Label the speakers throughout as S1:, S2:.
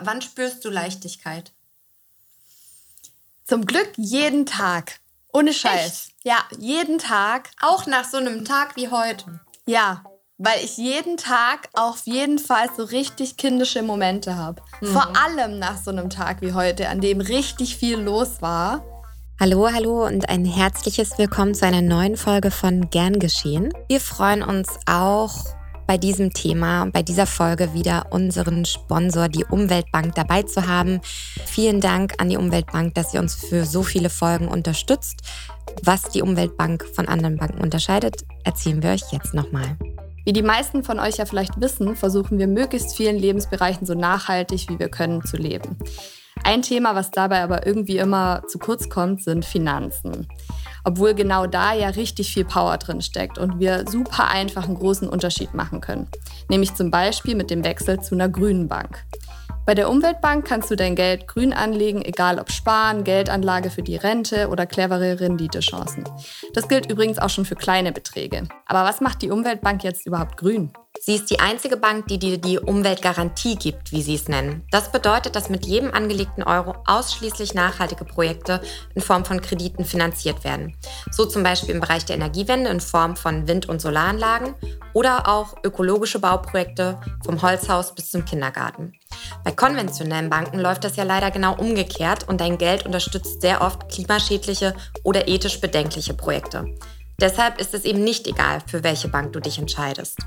S1: W wann spürst du Leichtigkeit?
S2: Zum Glück jeden Tag. Ohne Scheiß. Echt? Ja, jeden Tag.
S1: Auch nach so einem Tag wie heute.
S2: Ja, weil ich jeden Tag auf jeden Fall so richtig kindische Momente habe. Mhm. Vor allem nach so einem Tag wie heute, an dem richtig viel los war.
S3: Hallo, hallo und ein herzliches Willkommen zu einer neuen Folge von Gern geschehen. Wir freuen uns auch bei diesem Thema, bei dieser Folge wieder unseren Sponsor, die Umweltbank, dabei zu haben. Vielen Dank an die Umweltbank, dass sie uns für so viele Folgen unterstützt. Was die Umweltbank von anderen Banken unterscheidet, erzählen wir euch jetzt nochmal.
S2: Wie die meisten von euch ja vielleicht wissen, versuchen wir möglichst vielen Lebensbereichen so nachhaltig wie wir können zu leben. Ein Thema, was dabei aber irgendwie immer zu kurz kommt, sind Finanzen. Obwohl genau da ja richtig viel Power drin steckt und wir super einfach einen großen Unterschied machen können. Nämlich zum Beispiel mit dem Wechsel zu einer grünen Bank. Bei der Umweltbank kannst du dein Geld grün anlegen, egal ob Sparen, Geldanlage für die Rente oder clevere Renditechancen. Das gilt übrigens auch schon für kleine Beträge. Aber was macht die Umweltbank jetzt überhaupt grün?
S3: Sie ist die einzige Bank, die dir die Umweltgarantie gibt, wie sie es nennen. Das bedeutet, dass mit jedem angelegten Euro ausschließlich nachhaltige Projekte in Form von Krediten finanziert werden. So zum Beispiel im Bereich der Energiewende in Form von Wind- und Solaranlagen oder auch ökologische Bauprojekte vom Holzhaus bis zum Kindergarten. Bei konventionellen Banken läuft das ja leider genau umgekehrt und dein Geld unterstützt sehr oft klimaschädliche oder ethisch bedenkliche Projekte. Deshalb ist es eben nicht egal, für welche Bank du dich entscheidest.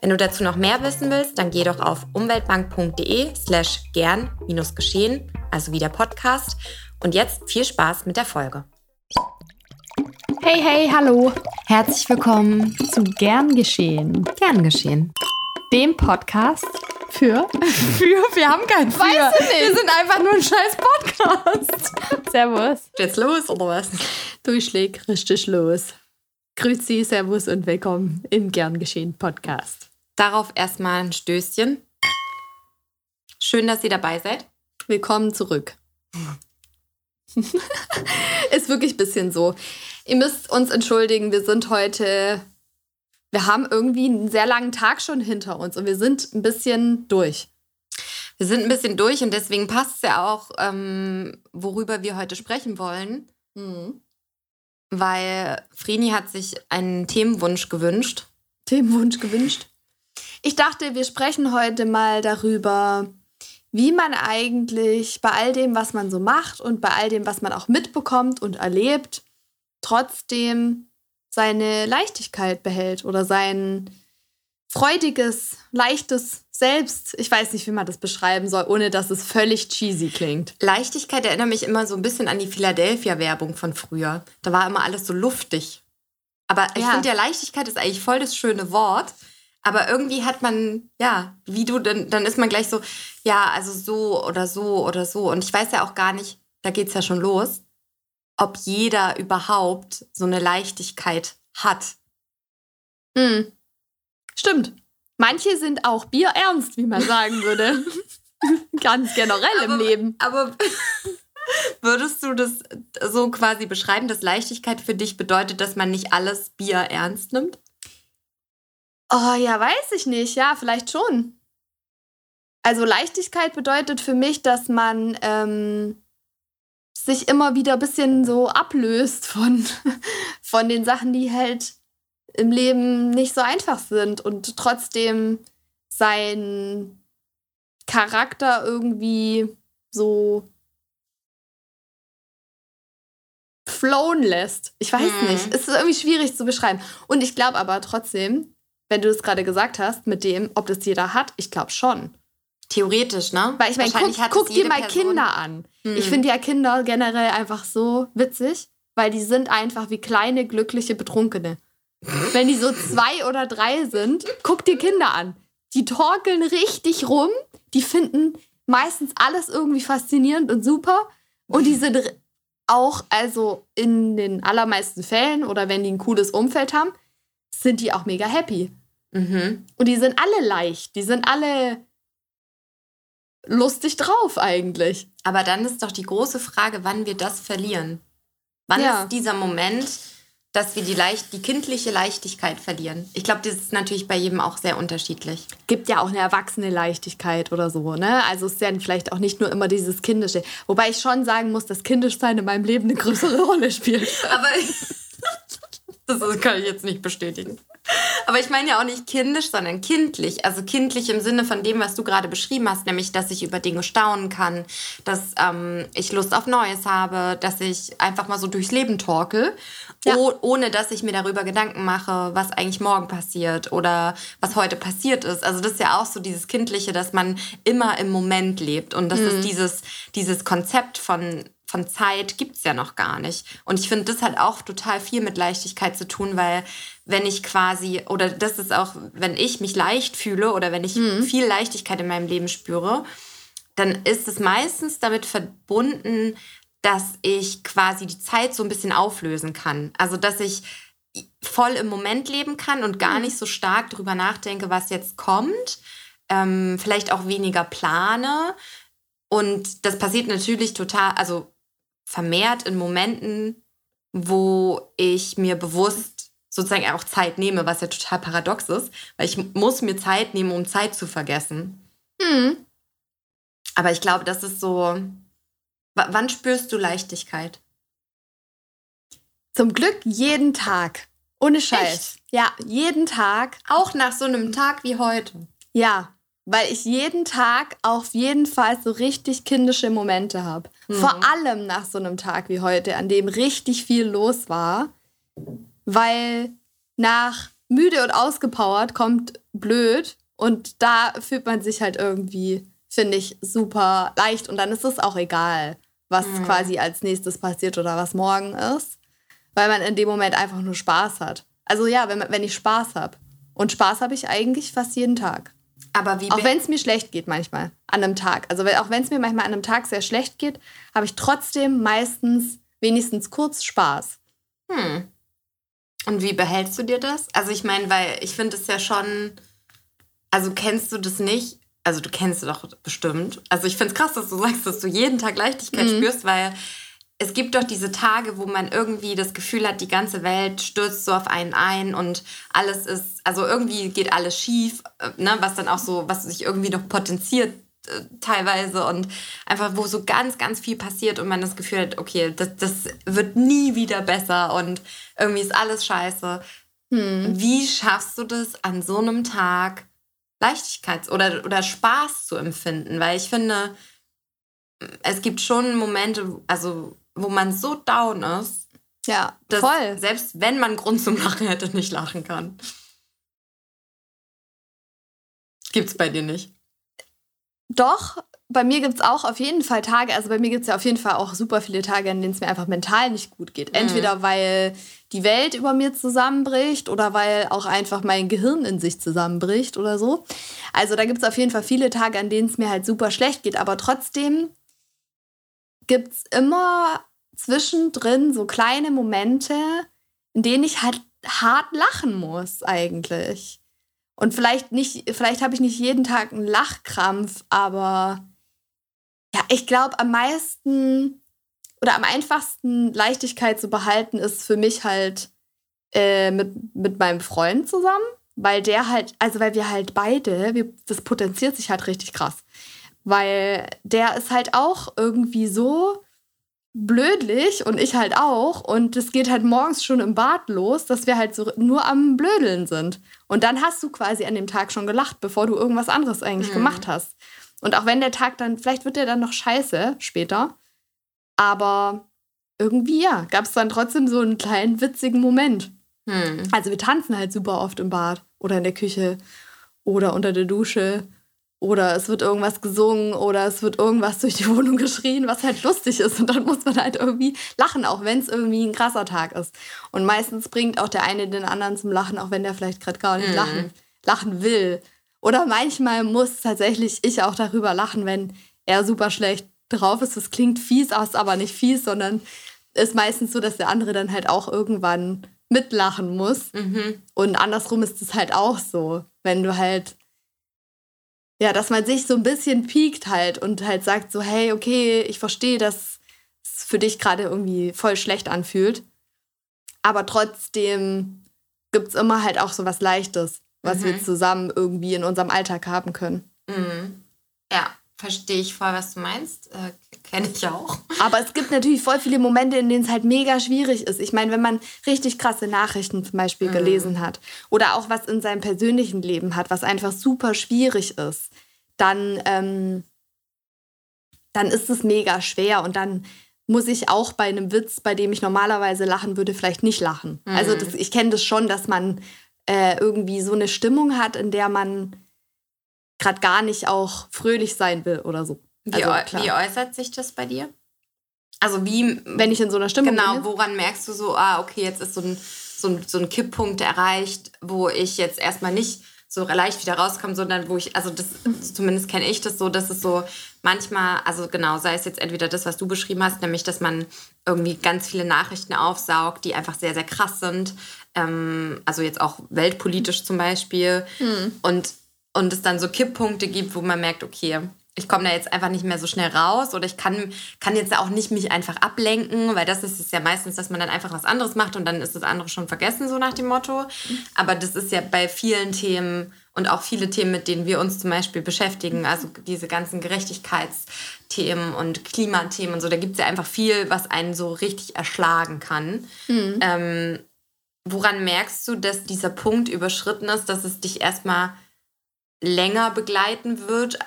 S3: Wenn du dazu noch mehr wissen willst, dann geh doch auf umweltbank.de slash gern-geschehen, also wie der Podcast. Und jetzt viel Spaß mit der Folge.
S2: Hey, hey, hallo.
S3: Herzlich willkommen
S2: zu Gern geschehen.
S3: Gern geschehen.
S2: Dem Podcast für?
S3: Für? Wir haben keinen Für.
S2: Weiß ich nicht. Wir sind einfach nur ein scheiß Podcast.
S3: Servus.
S1: Jetzt los, oder was?
S2: Durchschläg richtig los. Grüezi, Servus und willkommen im Gern geschehen Podcast.
S1: Darauf erstmal ein Stößchen. Schön, dass ihr dabei seid.
S2: Willkommen zurück. Ist wirklich ein bisschen so. Ihr müsst uns entschuldigen, wir sind heute, wir haben irgendwie einen sehr langen Tag schon hinter uns und wir sind ein bisschen durch.
S1: Wir sind ein bisschen durch und deswegen passt es ja auch, ähm, worüber wir heute sprechen wollen. Mhm weil Vreni hat sich einen Themenwunsch gewünscht.
S2: Themenwunsch gewünscht? Ich dachte, wir sprechen heute mal darüber, wie man eigentlich bei all dem, was man so macht und bei all dem, was man auch mitbekommt und erlebt, trotzdem seine Leichtigkeit behält oder sein freudiges, leichtes Selbst. Ich weiß nicht, wie man das beschreiben soll, ohne dass es völlig cheesy klingt.
S1: Leichtigkeit erinnert mich immer so ein bisschen an die Philadelphia-Werbung von früher. Da war immer alles so luftig. Aber ich ja. finde ja, Leichtigkeit ist eigentlich voll das schöne Wort. Aber irgendwie hat man, ja, wie du, dann, dann ist man gleich so, ja, also so oder so oder so. Und ich weiß ja auch gar nicht, da geht es ja schon los, ob jeder überhaupt so eine Leichtigkeit hat.
S2: Hm. Stimmt. Manche sind auch bierernst, wie man sagen würde. Ganz generell aber, im Leben.
S1: Aber würdest du das so quasi beschreiben, dass Leichtigkeit für dich bedeutet, dass man nicht alles Bier ernst nimmt?
S2: Oh ja, weiß ich nicht. Ja, vielleicht schon. Also Leichtigkeit bedeutet für mich, dass man ähm, sich immer wieder ein bisschen so ablöst von, von den Sachen, die halt im Leben nicht so einfach sind und trotzdem sein Charakter irgendwie so flown lässt. Ich weiß mhm. nicht. Es ist irgendwie schwierig zu beschreiben. Und ich glaube aber trotzdem, wenn du es gerade gesagt hast, mit dem, ob das jeder hat, ich glaube schon.
S1: Theoretisch, ne?
S2: Weil ich meine, guck, guck dir mal Person. Kinder an. Mhm. Ich finde ja Kinder generell einfach so witzig, weil die sind einfach wie kleine, glückliche Betrunkene. Wenn die so zwei oder drei sind, guck dir Kinder an. Die torkeln richtig rum. Die finden meistens alles irgendwie faszinierend und super. Und die sind auch, also in den allermeisten Fällen oder wenn die ein cooles Umfeld haben, sind die auch mega happy. Mhm. Und die sind alle leicht. Die sind alle lustig drauf eigentlich.
S1: Aber dann ist doch die große Frage, wann wir das verlieren. Wann ja. ist dieser Moment, dass wir die, leicht, die kindliche Leichtigkeit verlieren. Ich glaube, das ist natürlich bei jedem auch sehr unterschiedlich.
S2: Gibt ja auch eine erwachsene Leichtigkeit oder so, ne? Also es ist ja vielleicht auch nicht nur immer dieses Kindische. Wobei ich schon sagen muss, dass Kindischsein in meinem Leben eine größere Rolle spielt.
S1: Aber das kann ich jetzt nicht bestätigen. Aber ich meine ja auch nicht kindisch, sondern kindlich. Also kindlich im Sinne von dem, was du gerade beschrieben hast, nämlich, dass ich über Dinge staunen kann, dass ähm, ich Lust auf Neues habe, dass ich einfach mal so durchs Leben torkel, ja. oh, ohne dass ich mir darüber Gedanken mache, was eigentlich morgen passiert oder was heute passiert ist. Also das ist ja auch so dieses Kindliche, dass man immer im Moment lebt. Und das mhm. ist dieses, dieses Konzept von von Zeit gibt es ja noch gar nicht. Und ich finde, das hat auch total viel mit Leichtigkeit zu tun, weil wenn ich quasi, oder das ist auch, wenn ich mich leicht fühle oder wenn ich mhm. viel Leichtigkeit in meinem Leben spüre, dann ist es meistens damit verbunden, dass ich quasi die Zeit so ein bisschen auflösen kann. Also, dass ich voll im Moment leben kann und gar mhm. nicht so stark darüber nachdenke, was jetzt kommt. Ähm, vielleicht auch weniger plane. Und das passiert natürlich total, also vermehrt in Momenten, wo ich mir bewusst sozusagen auch Zeit nehme, was ja total paradox ist, weil ich muss mir Zeit nehmen, um Zeit zu vergessen. Mhm. Aber ich glaube, das ist so. wann spürst du Leichtigkeit?
S2: Zum Glück jeden Tag. Ohne Scheiß. Echt? Ja, jeden Tag.
S1: Auch nach so einem Tag wie heute.
S2: Ja, weil ich jeden Tag auf jeden Fall so richtig kindische Momente habe. Mhm. Vor allem nach so einem Tag wie heute, an dem richtig viel los war, weil nach müde und ausgepowert kommt blöd und da fühlt man sich halt irgendwie, finde ich, super leicht und dann ist es auch egal, was mhm. quasi als nächstes passiert oder was morgen ist, weil man in dem Moment einfach nur Spaß hat. Also ja, wenn, wenn ich Spaß habe. Und Spaß habe ich eigentlich fast jeden Tag. Aber wie auch wenn es mir schlecht geht manchmal an einem Tag. Also auch wenn es mir manchmal an einem Tag sehr schlecht geht, habe ich trotzdem meistens wenigstens kurz Spaß. Hm.
S1: Und wie behältst du dir das? Also ich meine, weil ich finde es ja schon, also kennst du das nicht? Also du kennst es doch bestimmt. Also ich finde es krass, dass du sagst, dass du jeden Tag Leichtigkeit mhm. spürst, weil es gibt doch diese Tage, wo man irgendwie das Gefühl hat, die ganze Welt stürzt so auf einen ein und alles ist, also irgendwie geht alles schief, äh, ne, was dann auch so, was sich irgendwie noch potenziert äh, teilweise und einfach, wo so ganz, ganz viel passiert und man das Gefühl hat, okay, das, das wird nie wieder besser und irgendwie ist alles scheiße. Hm. Wie schaffst du das an so einem Tag Leichtigkeit oder, oder Spaß zu empfinden? Weil ich finde, es gibt schon Momente, also wo man so down ist, ja, dass voll. selbst wenn man Grund zum Lachen hätte, nicht lachen kann. Gibt's bei dir nicht?
S2: Doch, bei mir gibt es auch auf jeden Fall Tage, also bei mir gibt es ja auf jeden Fall auch super viele Tage, in denen es mir einfach mental nicht gut geht. Entweder mhm. weil die Welt über mir zusammenbricht oder weil auch einfach mein Gehirn in sich zusammenbricht oder so. Also da gibt es auf jeden Fall viele Tage, an denen es mir halt super schlecht geht, aber trotzdem gibt es immer zwischendrin so kleine Momente, in denen ich halt hart lachen muss eigentlich. Und vielleicht nicht, vielleicht habe ich nicht jeden Tag einen Lachkrampf, aber ja, ich glaube am meisten oder am einfachsten Leichtigkeit zu behalten ist für mich halt äh, mit, mit meinem Freund zusammen, weil der halt, also weil wir halt beide, wir, das potenziert sich halt richtig krass. Weil der ist halt auch irgendwie so blödlich und ich halt auch. Und es geht halt morgens schon im Bad los, dass wir halt so nur am Blödeln sind. Und dann hast du quasi an dem Tag schon gelacht, bevor du irgendwas anderes eigentlich mhm. gemacht hast. Und auch wenn der Tag dann, vielleicht wird der dann noch scheiße später, aber irgendwie ja, gab es dann trotzdem so einen kleinen witzigen Moment. Mhm. Also wir tanzen halt super oft im Bad oder in der Küche oder unter der Dusche oder es wird irgendwas gesungen oder es wird irgendwas durch die Wohnung geschrien, was halt lustig ist. Und dann muss man halt irgendwie lachen, auch wenn es irgendwie ein krasser Tag ist. Und meistens bringt auch der eine den anderen zum Lachen, auch wenn der vielleicht gerade gar nicht mhm. lachen, lachen will. Oder manchmal muss tatsächlich ich auch darüber lachen, wenn er super schlecht drauf ist. Das klingt fies aus, aber nicht fies, sondern ist meistens so, dass der andere dann halt auch irgendwann mitlachen muss. Mhm. Und andersrum ist es halt auch so. Wenn du halt ja, dass man sich so ein bisschen piekt halt und halt sagt so, hey, okay, ich verstehe, dass es für dich gerade irgendwie voll schlecht anfühlt. aber trotzdem gibt es immer halt auch so was Leichtes, was mhm. wir zusammen irgendwie in unserem Alltag haben können.
S1: Mhm. Ja, verstehe ich voll, was du meinst. Äh, Kenne ich auch.
S2: Aber es gibt natürlich voll viele Momente, in denen es halt mega schwierig ist. Ich meine, wenn man richtig krasse Nachrichten zum Beispiel mhm. gelesen hat oder auch was in seinem persönlichen Leben hat, was einfach super schwierig ist, dann, ähm, dann ist es mega schwer und dann muss ich auch bei einem Witz, bei dem ich normalerweise lachen würde, vielleicht nicht lachen. Mhm. Also das, ich kenne das schon, dass man äh, irgendwie so eine Stimmung hat, in der man gerade gar nicht auch fröhlich sein will oder so.
S1: Wie, also, wie äußert sich das bei dir? Also wie...
S2: Wenn ich in so einer Stimmung
S1: genau, bin? Genau, woran merkst du so, ah, okay, jetzt ist so ein, so, ein, so ein Kipppunkt erreicht, wo ich jetzt erstmal nicht so leicht wieder rauskomme, sondern wo ich, also das, zumindest kenne ich das so, dass es so manchmal, also genau, sei es jetzt entweder das, was du beschrieben hast, nämlich, dass man irgendwie ganz viele Nachrichten aufsaugt, die einfach sehr, sehr krass sind, ähm, also jetzt auch weltpolitisch zum Beispiel, mhm. und, und es dann so Kipppunkte gibt, wo man merkt, okay, ich komme da jetzt einfach nicht mehr so schnell raus oder ich kann, kann jetzt auch nicht mich einfach ablenken, weil das ist es ja meistens, dass man dann einfach was anderes macht und dann ist das andere schon vergessen, so nach dem Motto. Aber das ist ja bei vielen Themen und auch viele Themen, mit denen wir uns zum Beispiel beschäftigen, also diese ganzen Gerechtigkeitsthemen und Klimathemen und so, da gibt es ja einfach viel, was einen so richtig erschlagen kann. Mhm. Ähm, woran merkst du, dass dieser Punkt überschritten ist, dass es dich erstmal länger begleiten wird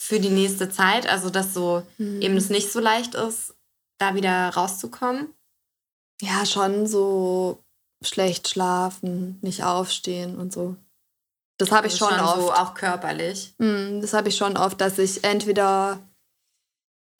S1: für die nächste Zeit. Also, dass so mhm. eben es nicht so leicht ist, da wieder rauszukommen.
S2: Ja, schon so schlecht schlafen, nicht aufstehen und so. Das habe ich also schon, schon oft. So
S1: auch körperlich.
S2: Mhm, das habe ich schon oft, dass ich entweder.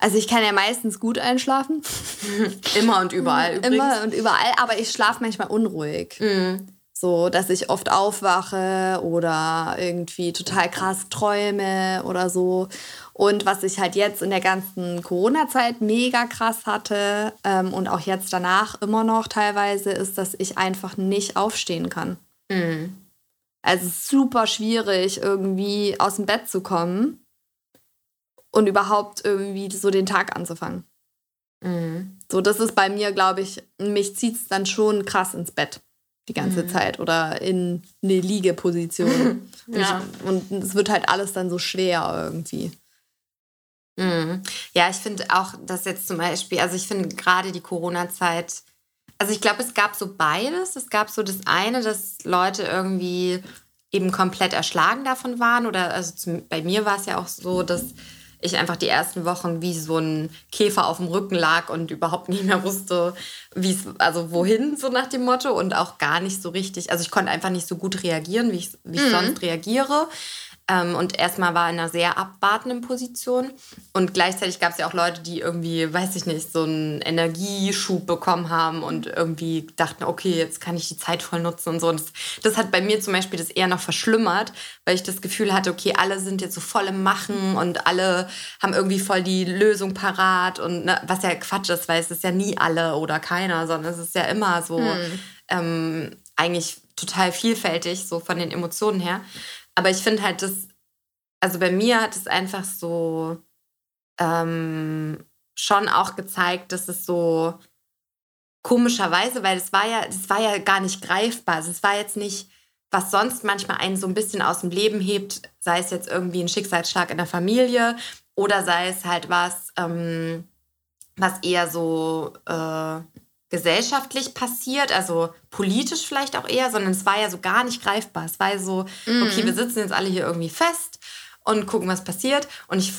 S2: Also ich kann ja meistens gut einschlafen.
S1: Immer und überall
S2: übrigens. Immer und überall, aber ich schlafe manchmal unruhig. Mhm. So, dass ich oft aufwache oder irgendwie total krass träume oder so. Und was ich halt jetzt in der ganzen Corona-Zeit mega krass hatte ähm, und auch jetzt danach immer noch teilweise, ist, dass ich einfach nicht aufstehen kann. Mhm. Also es ist super schwierig, irgendwie aus dem Bett zu kommen und überhaupt irgendwie so den Tag anzufangen. Mhm. So, das ist bei mir, glaube ich, mich zieht es dann schon krass ins Bett die ganze mhm. Zeit oder in eine Liegeposition. ja. Und es wird halt alles dann so schwer irgendwie.
S1: Mhm. Ja, ich finde auch, dass jetzt zum Beispiel, also ich finde gerade die Corona-Zeit, also ich glaube, es gab so beides. Es gab so das eine, dass Leute irgendwie eben komplett erschlagen davon waren. Oder also zum, bei mir war es ja auch so, dass ich einfach die ersten Wochen wie so ein Käfer auf dem Rücken lag und überhaupt nicht mehr wusste, wie es, also wohin, so nach dem Motto und auch gar nicht so richtig, also ich konnte einfach nicht so gut reagieren, wie ich, wie ich mhm. sonst reagiere. Ähm, und erstmal war in einer sehr abwartenden Position. Und gleichzeitig gab es ja auch Leute, die irgendwie, weiß ich nicht, so einen Energieschub bekommen haben und irgendwie dachten, okay, jetzt kann ich die Zeit voll nutzen und so. Und das, das hat bei mir zum Beispiel das eher noch verschlimmert, weil ich das Gefühl hatte, okay, alle sind jetzt so voll im Machen und alle haben irgendwie voll die Lösung parat. Und ne, was ja Quatsch ist, weil es ist ja nie alle oder keiner, sondern es ist ja immer so hm. ähm, eigentlich total vielfältig, so von den Emotionen her. Aber ich finde halt, das, also bei mir hat es einfach so ähm, schon auch gezeigt, dass es so komischerweise, weil es war ja, es war ja gar nicht greifbar. Also es war jetzt nicht, was sonst manchmal einen so ein bisschen aus dem Leben hebt, sei es jetzt irgendwie ein Schicksalsschlag in der Familie oder sei es halt was, ähm, was eher so äh, gesellschaftlich passiert, also politisch vielleicht auch eher, sondern es war ja so gar nicht greifbar. Es war ja so, mhm. okay, wir sitzen jetzt alle hier irgendwie fest und gucken, was passiert. Und ich,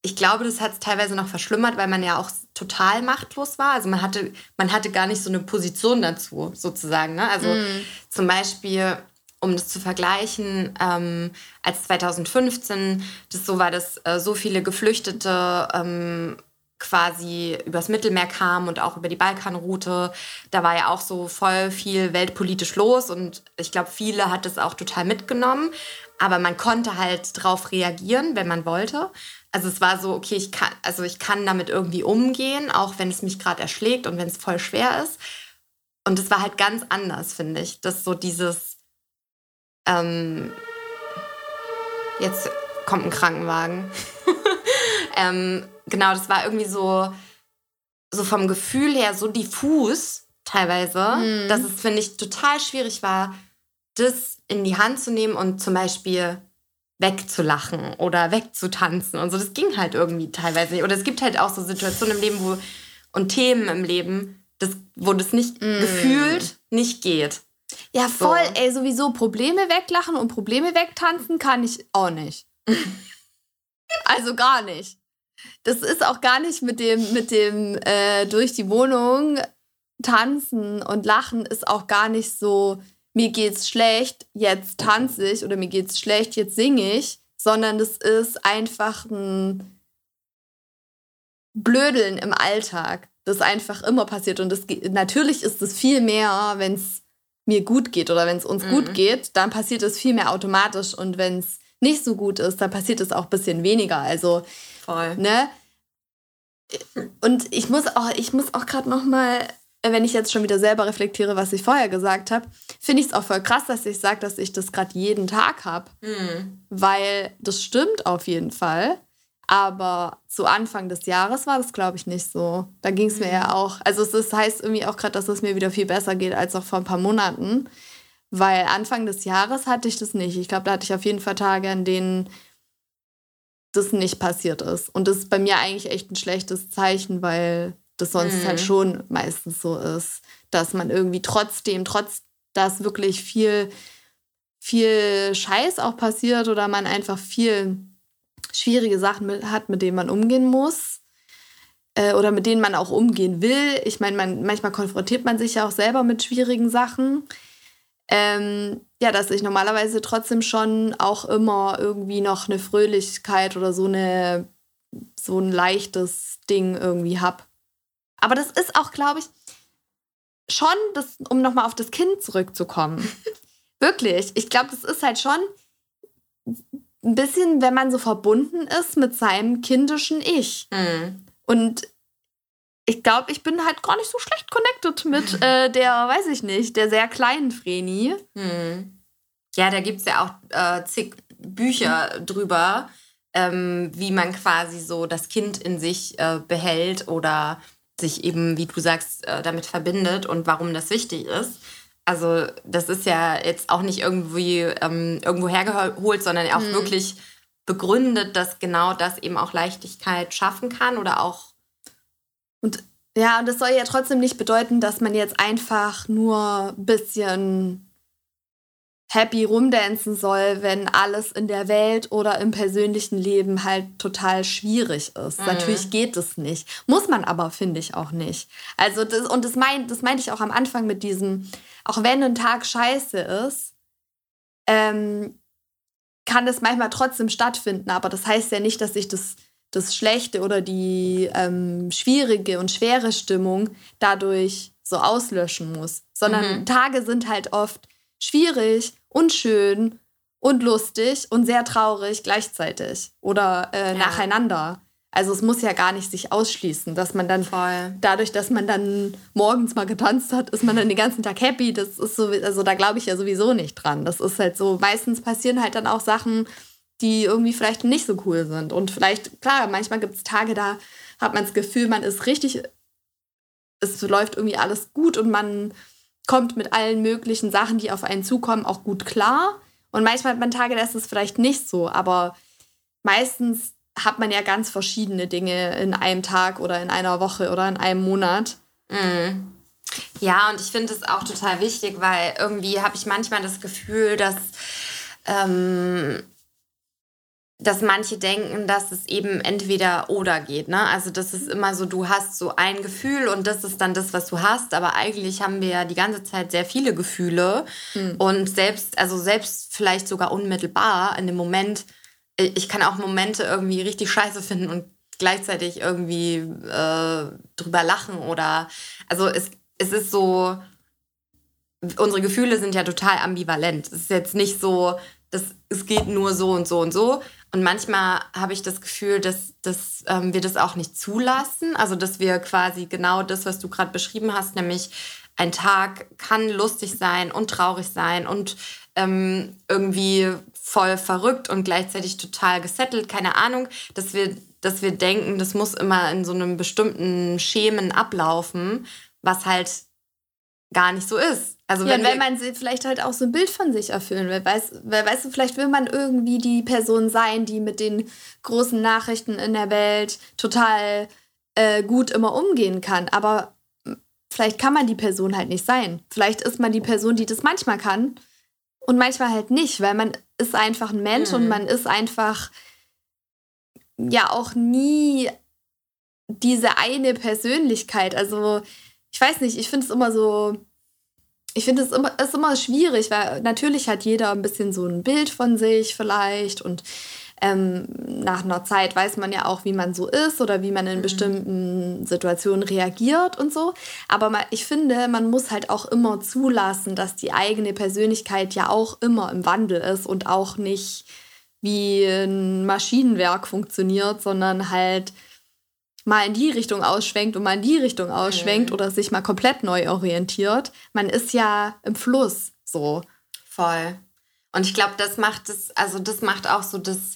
S1: ich glaube, das hat es teilweise noch verschlimmert, weil man ja auch total machtlos war. Also man hatte, man hatte gar nicht so eine Position dazu, sozusagen. Ne? Also mhm. zum Beispiel, um das zu vergleichen, ähm, als 2015 das so war, dass äh, so viele Geflüchtete ähm, quasi übers Mittelmeer kam und auch über die Balkanroute. Da war ja auch so voll viel weltpolitisch los und ich glaube, viele hat es auch total mitgenommen. Aber man konnte halt drauf reagieren, wenn man wollte. Also es war so, okay, ich kann, also ich kann damit irgendwie umgehen, auch wenn es mich gerade erschlägt und wenn es voll schwer ist. Und es war halt ganz anders, finde ich. dass so dieses, ähm, jetzt kommt ein Krankenwagen. Ähm, genau, das war irgendwie so, so vom Gefühl her so diffus, teilweise, mhm. dass es, finde ich, total schwierig war, das in die Hand zu nehmen und zum Beispiel wegzulachen oder wegzutanzen und so. Das ging halt irgendwie teilweise nicht. Oder es gibt halt auch so Situationen im Leben wo, und Themen im Leben, das, wo das nicht mm. gefühlt nicht geht.
S2: Ja, voll. So. Ey, sowieso Probleme weglachen und Probleme wegtanzen kann ich auch nicht. also gar nicht. Das ist auch gar nicht mit dem, mit dem äh, durch die Wohnung tanzen und lachen ist auch gar nicht so, mir geht's schlecht, jetzt tanze ich oder mir geht's schlecht, jetzt singe ich, sondern das ist einfach ein Blödeln im Alltag, das einfach immer passiert. Und das, natürlich ist es viel mehr, wenn es mir gut geht oder wenn es uns mhm. gut geht, dann passiert es viel mehr automatisch. Und wenn es nicht so gut ist, dann passiert es auch ein bisschen weniger. Also,
S1: Voll.
S2: ne? Und ich muss auch, ich muss auch gerade noch mal, wenn ich jetzt schon wieder selber reflektiere, was ich vorher gesagt habe, finde ich es auch voll krass, dass ich sage, dass ich das gerade jeden Tag habe. Mhm. Weil das stimmt auf jeden Fall. Aber zu Anfang des Jahres war das, glaube ich, nicht so. Da ging es mir ja mhm. auch. Also es ist, heißt irgendwie auch gerade, dass es mir wieder viel besser geht als noch vor ein paar Monaten. Weil Anfang des Jahres hatte ich das nicht. Ich glaube, da hatte ich auf jeden Fall Tage, an denen das nicht passiert ist. Und das ist bei mir eigentlich echt ein schlechtes Zeichen, weil das sonst halt mhm. halt schon meistens so ist, dass man irgendwie trotzdem, trotz dass wirklich viel, viel Scheiß auch passiert oder man einfach viel schwierige Sachen mit, hat, mit denen man umgehen muss äh, oder mit denen man auch umgehen will. Ich meine, man, manchmal konfrontiert man sich ja auch selber mit schwierigen Sachen. Ähm, ja, dass ich normalerweise trotzdem schon auch immer irgendwie noch eine Fröhlichkeit oder so eine so ein leichtes Ding irgendwie habe. Aber das ist auch, glaube ich, schon, das, um nochmal auf das Kind zurückzukommen. Wirklich. Ich glaube, das ist halt schon ein bisschen, wenn man so verbunden ist mit seinem kindischen Ich. Mhm. Und ich glaube, ich bin halt gar nicht so schlecht connected mit äh, der, weiß ich nicht, der sehr kleinen Vreni.
S1: Mhm. Ja, da gibt es ja auch äh, zig Bücher drüber, ähm, wie man quasi so das Kind in sich äh, behält oder sich eben, wie du sagst, äh, damit verbindet und warum das wichtig ist. Also das ist ja jetzt auch nicht irgendwie ähm, irgendwo hergeholt, sondern auch mhm. wirklich begründet, dass genau das eben auch Leichtigkeit schaffen kann oder auch.
S2: Und ja, und das soll ja trotzdem nicht bedeuten, dass man jetzt einfach nur ein bisschen happy rumdancen soll, wenn alles in der Welt oder im persönlichen Leben halt total schwierig ist. Mhm. Natürlich geht es nicht. Muss man aber, finde ich, auch nicht. Also, das, und das, mein, das meinte ich auch am Anfang mit diesem, auch wenn ein Tag scheiße ist, ähm, kann es manchmal trotzdem stattfinden. Aber das heißt ja nicht, dass ich das, das Schlechte oder die ähm, schwierige und schwere Stimmung dadurch so auslöschen muss. Sondern mhm. Tage sind halt oft schwierig, unschön und lustig und sehr traurig gleichzeitig oder äh, ja. nacheinander. Also es muss ja gar nicht sich ausschließen, dass man dann
S1: Voll.
S2: dadurch, dass man dann morgens mal getanzt hat, ist man dann den ganzen Tag happy. Das ist so, also da glaube ich ja sowieso nicht dran. Das ist halt so, meistens passieren halt dann auch Sachen, die irgendwie vielleicht nicht so cool sind. Und vielleicht, klar, manchmal gibt es Tage, da hat man das Gefühl, man ist richtig, es läuft irgendwie alles gut und man kommt mit allen möglichen Sachen, die auf einen zukommen, auch gut klar. Und manchmal hat man Tage, da ist es vielleicht nicht so, aber meistens hat man ja ganz verschiedene Dinge in einem Tag oder in einer Woche oder in einem Monat.
S1: Mhm. Ja, und ich finde es auch total wichtig, weil irgendwie habe ich manchmal das Gefühl, dass ähm, dass manche denken, dass es eben entweder oder geht. Ne? Also das ist immer so, du hast so ein Gefühl und das ist dann das, was du hast. Aber eigentlich haben wir ja die ganze Zeit sehr viele Gefühle mhm. und selbst, also selbst vielleicht sogar unmittelbar in dem Moment, ich kann auch Momente irgendwie richtig scheiße finden und gleichzeitig irgendwie äh, drüber lachen oder also es, es ist so, unsere Gefühle sind ja total ambivalent. Es ist jetzt nicht so, dass es geht nur so und so und so, und manchmal habe ich das Gefühl, dass, dass ähm, wir das auch nicht zulassen. Also, dass wir quasi genau das, was du gerade beschrieben hast, nämlich ein Tag kann lustig sein und traurig sein und ähm, irgendwie voll verrückt und gleichzeitig total gesettelt, keine Ahnung, dass wir, dass wir denken, das muss immer in so einem bestimmten Schemen ablaufen, was halt gar nicht so ist.
S2: Also ja, wenn weil man vielleicht halt auch so ein Bild von sich erfüllen will. Weißt, weil, weißt du, vielleicht will man irgendwie die Person sein, die mit den großen Nachrichten in der Welt total äh, gut immer umgehen kann. Aber vielleicht kann man die Person halt nicht sein. Vielleicht ist man die Person, die das manchmal kann und manchmal halt nicht, weil man ist einfach ein Mensch mhm. und man ist einfach ja auch nie diese eine Persönlichkeit. Also ich weiß nicht, ich finde es immer so, ich finde es immer, ist immer schwierig, weil natürlich hat jeder ein bisschen so ein Bild von sich vielleicht und ähm, nach einer Zeit weiß man ja auch, wie man so ist oder wie man in mhm. bestimmten Situationen reagiert und so. Aber man, ich finde, man muss halt auch immer zulassen, dass die eigene Persönlichkeit ja auch immer im Wandel ist und auch nicht wie ein Maschinenwerk funktioniert, sondern halt mal in die Richtung ausschwenkt und mal in die Richtung ausschwenkt mhm. oder sich mal komplett neu orientiert. Man ist ja im Fluss so.
S1: Voll. Und ich glaube, das macht es, also das macht auch so das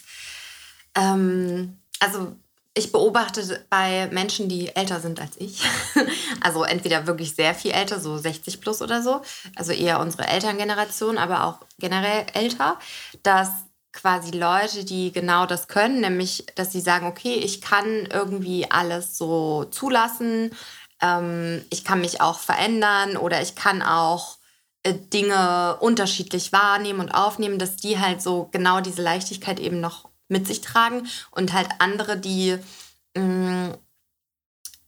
S1: ähm, also ich beobachte bei Menschen, die älter sind als ich, also entweder wirklich sehr viel älter, so 60 plus oder so, also eher unsere Elterngeneration, aber auch generell älter, dass quasi Leute, die genau das können, nämlich, dass sie sagen, okay, ich kann irgendwie alles so zulassen, ähm, ich kann mich auch verändern oder ich kann auch äh, Dinge unterschiedlich wahrnehmen und aufnehmen, dass die halt so genau diese Leichtigkeit eben noch mit sich tragen und halt andere, die, mh, mm,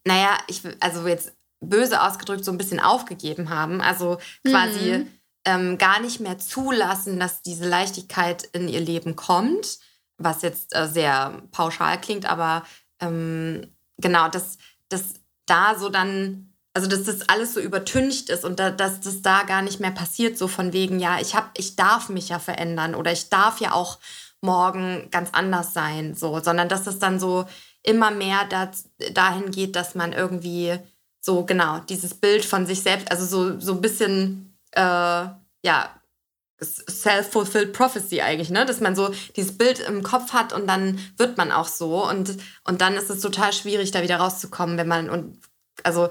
S1: naja, ich, also jetzt böse ausgedrückt, so ein bisschen aufgegeben haben. Also quasi mhm. Ähm, gar nicht mehr zulassen, dass diese Leichtigkeit in ihr Leben kommt, was jetzt äh, sehr pauschal klingt, aber ähm, genau, dass, dass da so dann, also dass das alles so übertüncht ist und da, dass das da gar nicht mehr passiert, so von wegen, ja, ich hab, ich darf mich ja verändern oder ich darf ja auch morgen ganz anders sein, so, sondern dass es dann so immer mehr das, dahin geht, dass man irgendwie so genau dieses Bild von sich selbst, also so, so ein bisschen, äh, ja, self-fulfilled prophecy eigentlich, ne? Dass man so dieses Bild im Kopf hat und dann wird man auch so und, und dann ist es total schwierig, da wieder rauszukommen, wenn man und also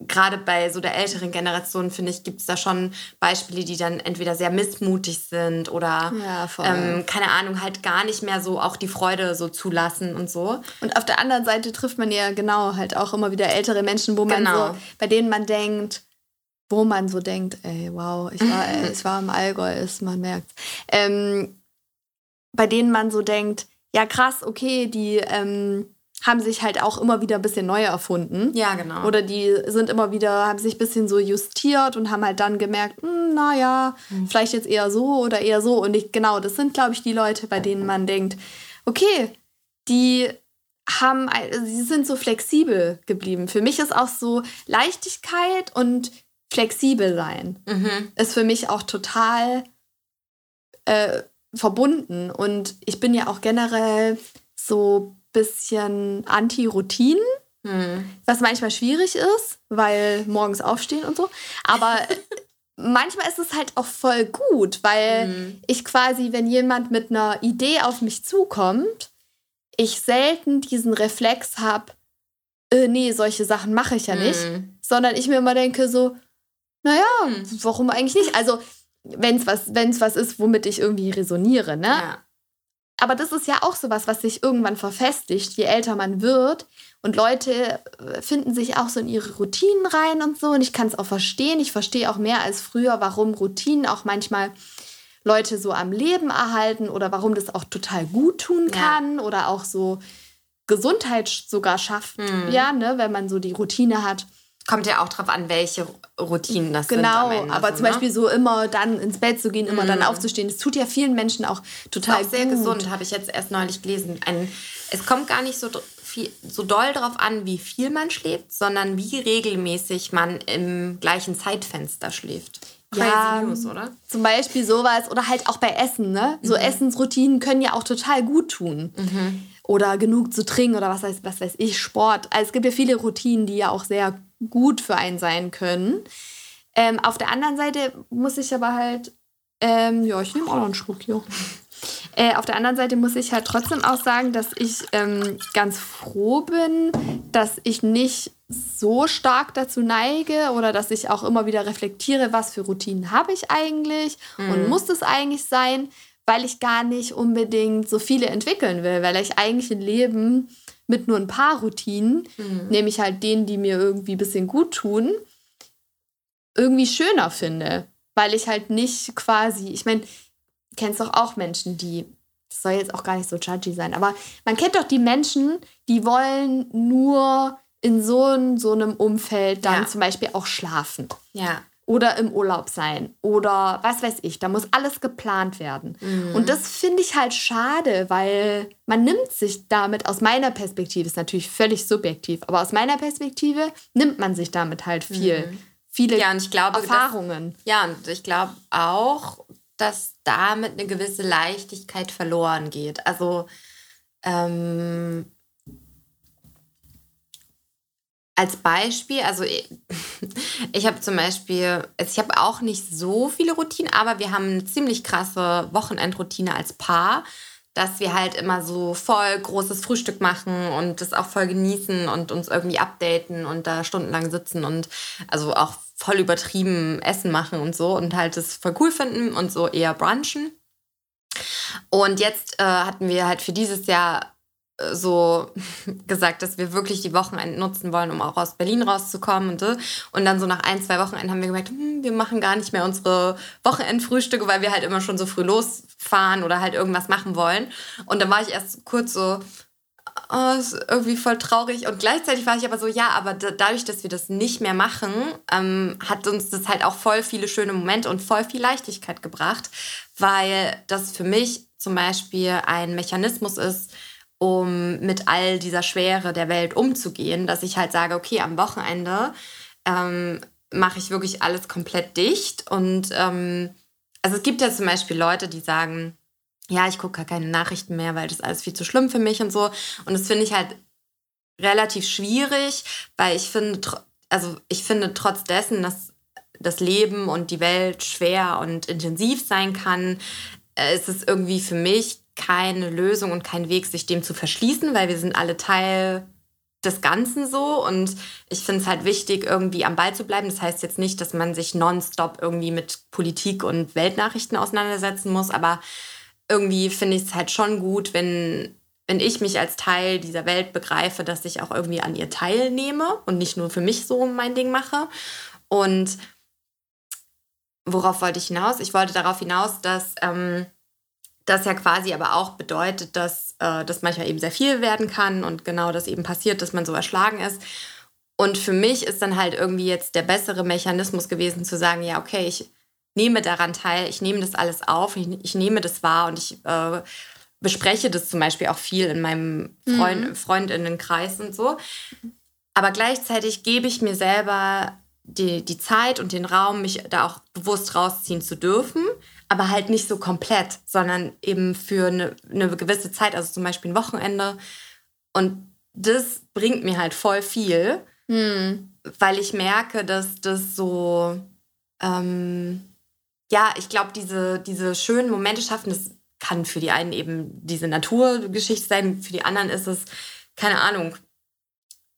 S1: gerade bei so der älteren Generation, finde ich, gibt es da schon Beispiele, die dann entweder sehr missmutig sind oder, ja, ähm, keine Ahnung, halt gar nicht mehr so auch die Freude so zulassen und so.
S2: Und auf der anderen Seite trifft man ja genau halt auch immer wieder ältere Menschen, wo man genau. so, bei denen man denkt, wo man so denkt, ey, wow, ich war, ey, ich war im Allgäu, ist, man merkt. Ähm, bei denen man so denkt, ja krass, okay, die ähm, haben sich halt auch immer wieder ein bisschen neu erfunden.
S1: Ja, genau.
S2: Oder die sind immer wieder, haben sich ein bisschen so justiert und haben halt dann gemerkt, hm, naja, mhm. vielleicht jetzt eher so oder eher so. Und ich, genau, das sind, glaube ich, die Leute, bei denen man denkt, okay, die haben, sie sind so flexibel geblieben. Für mich ist auch so Leichtigkeit und flexibel sein mhm. ist für mich auch total äh, verbunden. Und ich bin ja auch generell so bisschen Anti-Routinen, hm. was manchmal schwierig ist, weil morgens aufstehen und so. Aber manchmal ist es halt auch voll gut, weil hm. ich quasi, wenn jemand mit einer Idee auf mich zukommt, ich selten diesen Reflex habe, äh, nee, solche Sachen mache ich ja nicht, hm. sondern ich mir immer denke so, naja, warum eigentlich nicht? Also, wenn es was, wenn's was ist, womit ich irgendwie resoniere, ne? Ja. Aber das ist ja auch sowas, was sich irgendwann verfestigt, je älter man wird. Und Leute äh, finden sich auch so in ihre Routinen rein und so. Und ich kann es auch verstehen. Ich verstehe auch mehr als früher, warum Routinen auch manchmal Leute so am Leben erhalten oder warum das auch total gut tun kann ja. oder auch so Gesundheit sogar schafft, mhm. ja, ne, wenn man so die Routine hat.
S1: Kommt ja auch drauf an, welche Routinen das
S2: genau, sind. Genau, aber so, zum ne? Beispiel so immer dann ins Bett zu gehen, immer mm. dann mhm. aufzustehen. Das tut ja vielen Menschen auch total
S1: ist auch sehr gesund, habe ich jetzt erst neulich gelesen. Ein, es kommt gar nicht so, viel, so doll darauf an, wie viel man schläft, sondern wie regelmäßig man im gleichen Zeitfenster schläft.
S2: Ja, News, oder? Zum Beispiel sowas oder halt auch bei Essen, ne? So mhm. Essensroutinen können ja auch total gut tun. Mhm. Oder genug zu trinken oder was weiß, was weiß ich, Sport. Also es gibt ja viele Routinen, die ja auch sehr gut für einen sein können. Ähm, auf der anderen Seite muss ich aber halt, ähm, ja, ich nehme auch noch einen Schluck hier. Äh, auf der anderen Seite muss ich halt trotzdem auch sagen, dass ich ähm, ganz froh bin, dass ich nicht so stark dazu neige oder dass ich auch immer wieder reflektiere, was für Routinen habe ich eigentlich mhm. und muss das eigentlich sein, weil ich gar nicht unbedingt so viele entwickeln will, weil ich eigentlich ein Leben mit nur ein paar Routinen, mhm. nämlich halt denen, die mir irgendwie ein bisschen gut tun, irgendwie schöner finde, weil ich halt nicht quasi, ich meine, kennst doch auch Menschen, die das soll jetzt auch gar nicht so judgy sein, aber man kennt doch die Menschen, die wollen nur in so, so einem Umfeld dann ja. zum Beispiel auch schlafen. Ja. Oder im Urlaub sein. Oder was weiß ich. Da muss alles geplant werden. Mhm. Und das finde ich halt schade, weil man nimmt sich damit aus meiner Perspektive, ist natürlich völlig subjektiv, aber aus meiner Perspektive nimmt man sich damit halt viel. Mhm. Viele
S1: ja, und ich glaube, Erfahrungen. Das, ja, und ich glaube auch, dass damit eine gewisse Leichtigkeit verloren geht. Also ähm, als Beispiel, also ich, ich habe zum Beispiel, also ich habe auch nicht so viele Routinen, aber wir haben eine ziemlich krasse Wochenendroutine als Paar, dass wir halt immer so voll großes Frühstück machen und das auch voll genießen und uns irgendwie updaten und da stundenlang sitzen und also auch voll übertrieben Essen machen und so und halt das voll cool finden und so eher brunchen. Und jetzt äh, hatten wir halt für dieses Jahr so gesagt, dass wir wirklich die Wochenenden nutzen wollen, um auch aus Berlin rauszukommen und. Und dann so nach ein, zwei Wochenenden haben wir gemerkt, hm, wir machen gar nicht mehr unsere Wochenendfrühstücke, weil wir halt immer schon so früh losfahren oder halt irgendwas machen wollen. Und dann war ich erst kurz so, oh, ist irgendwie voll traurig. Und gleichzeitig war ich aber so, ja, aber dadurch, dass wir das nicht mehr machen, ähm, hat uns das halt auch voll viele schöne Momente und voll viel Leichtigkeit gebracht, weil das für mich zum Beispiel ein Mechanismus ist, um mit all dieser Schwere der Welt umzugehen, dass ich halt sage, okay, am Wochenende ähm, mache ich wirklich alles komplett dicht. Und ähm, also es gibt ja zum Beispiel Leute, die sagen, ja, ich gucke gar keine Nachrichten mehr, weil das alles viel zu schlimm für mich und so. Und das finde ich halt relativ schwierig, weil ich finde, also ich finde trotz dessen, dass das Leben und die Welt schwer und intensiv sein kann, äh, ist es irgendwie für mich keine Lösung und kein Weg, sich dem zu verschließen, weil wir sind alle Teil des Ganzen so und ich finde es halt wichtig, irgendwie am Ball zu bleiben. Das heißt jetzt nicht, dass man sich nonstop irgendwie mit Politik und Weltnachrichten auseinandersetzen muss, aber irgendwie finde ich es halt schon gut, wenn, wenn ich mich als Teil dieser Welt begreife, dass ich auch irgendwie an ihr teilnehme und nicht nur für mich so mein Ding mache. Und worauf wollte ich hinaus? Ich wollte darauf hinaus, dass ähm, das ja quasi aber auch bedeutet, dass äh, das manchmal eben sehr viel werden kann und genau das eben passiert, dass man so erschlagen ist. Und für mich ist dann halt irgendwie jetzt der bessere Mechanismus gewesen zu sagen, ja, okay, ich nehme daran teil, ich nehme das alles auf, ich, ich nehme das wahr und ich äh, bespreche das zum Beispiel auch viel in meinem Freund, mhm. Freundinnenkreis und so. Aber gleichzeitig gebe ich mir selber die, die Zeit und den Raum, mich da auch bewusst rausziehen zu dürfen aber halt nicht so komplett, sondern eben für eine, eine gewisse Zeit, also zum Beispiel ein Wochenende. Und das bringt mir halt voll viel, hm. weil ich merke, dass das so, ähm, ja, ich glaube, diese, diese schönen Momente schaffen, das kann für die einen eben diese Naturgeschichte sein, für die anderen ist es, keine Ahnung,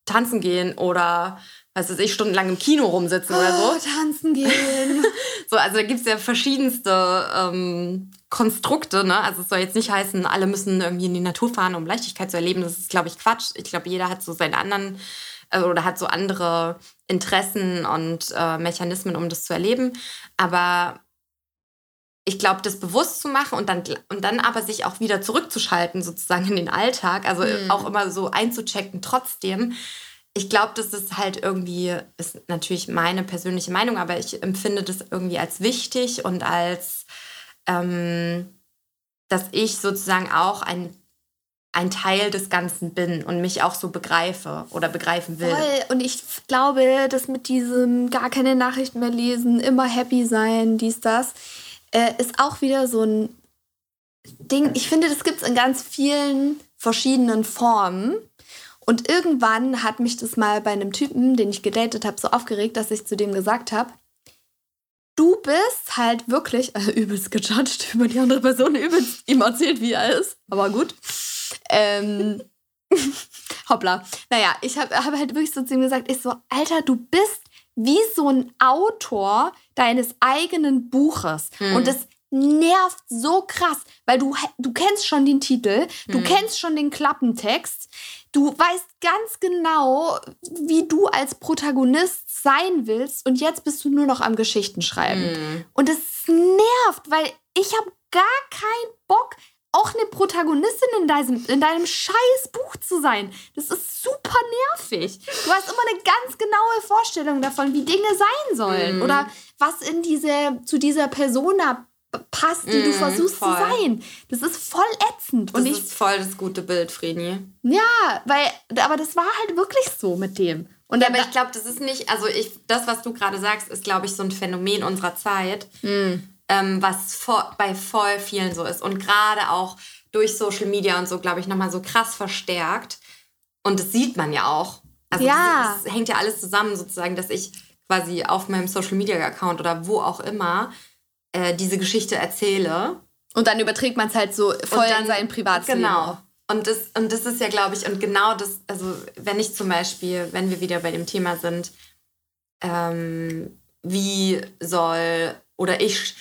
S1: tanzen gehen oder was weiß ich, stundenlang im Kino rumsitzen oh, oder so.
S2: Oh, tanzen gehen.
S1: so, also da gibt es ja verschiedenste ähm, Konstrukte, ne? Also es soll jetzt nicht heißen, alle müssen irgendwie in die Natur fahren, um Leichtigkeit zu erleben. Das ist, glaube ich, Quatsch. Ich glaube, jeder hat so seine anderen äh, oder hat so andere Interessen und äh, Mechanismen, um das zu erleben. Aber ich glaube, das bewusst zu machen und dann, und dann aber sich auch wieder zurückzuschalten, sozusagen in den Alltag, also mhm. auch immer so einzuchecken trotzdem, ich glaube, das ist halt irgendwie, ist natürlich meine persönliche Meinung, aber ich empfinde das irgendwie als wichtig und als, ähm, dass ich sozusagen auch ein, ein Teil des Ganzen bin und mich auch so begreife oder begreifen will.
S2: Voll. Und ich glaube, dass mit diesem gar keine Nachrichten mehr lesen, immer happy sein, dies, das, äh, ist auch wieder so ein Ding. Ich finde, das gibt es in ganz vielen verschiedenen Formen. Und irgendwann hat mich das mal bei einem Typen, den ich gedatet habe, so aufgeregt, dass ich zu dem gesagt habe, du bist halt wirklich also übelst gejudged über die andere Person, übelst ihm erzählt, wie er ist. Aber gut. Ähm, Hoppla. Naja, ich habe hab halt wirklich so zu ihm gesagt, ich so, Alter, du bist wie so ein Autor deines eigenen Buches. Mhm. Und das nervt so krass, weil du, du kennst schon den Titel, du mhm. kennst schon den Klappentext, du weißt ganz genau, wie du als Protagonist sein willst und jetzt bist du nur noch am Geschichten schreiben. Mhm. Und es nervt, weil ich habe gar keinen Bock, auch eine Protagonistin in deinem, in deinem scheiß Buch zu sein. Das ist super nervig. Du hast immer eine ganz genaue Vorstellung davon, wie Dinge sein sollen. Mm. Oder was in diese, zu dieser Persona passt, die mm, du versuchst voll. zu sein. Das ist voll ätzend.
S1: Das Und ich, ist voll das gute Bild, Vreni.
S2: Ja, weil, aber das war halt wirklich so mit dem.
S1: Und ja, aber ich glaube, das ist nicht, also ich, das, was du gerade sagst, ist, glaube ich, so ein Phänomen unserer Zeit. Mm ähm, was vor, bei voll vielen so ist. Und gerade auch durch Social Media und so, glaube ich, nochmal so krass verstärkt. Und das sieht man ja auch. Also ja. Das, das hängt ja alles zusammen sozusagen, dass ich quasi auf meinem Social Media Account oder wo auch immer äh, diese Geschichte erzähle.
S2: Und dann überträgt man es halt so voll dann, in sein Privatleben.
S1: Genau. Und das, und das ist ja, glaube ich, und genau das, also wenn ich zum Beispiel, wenn wir wieder bei dem Thema sind, ähm, wie soll, oder ich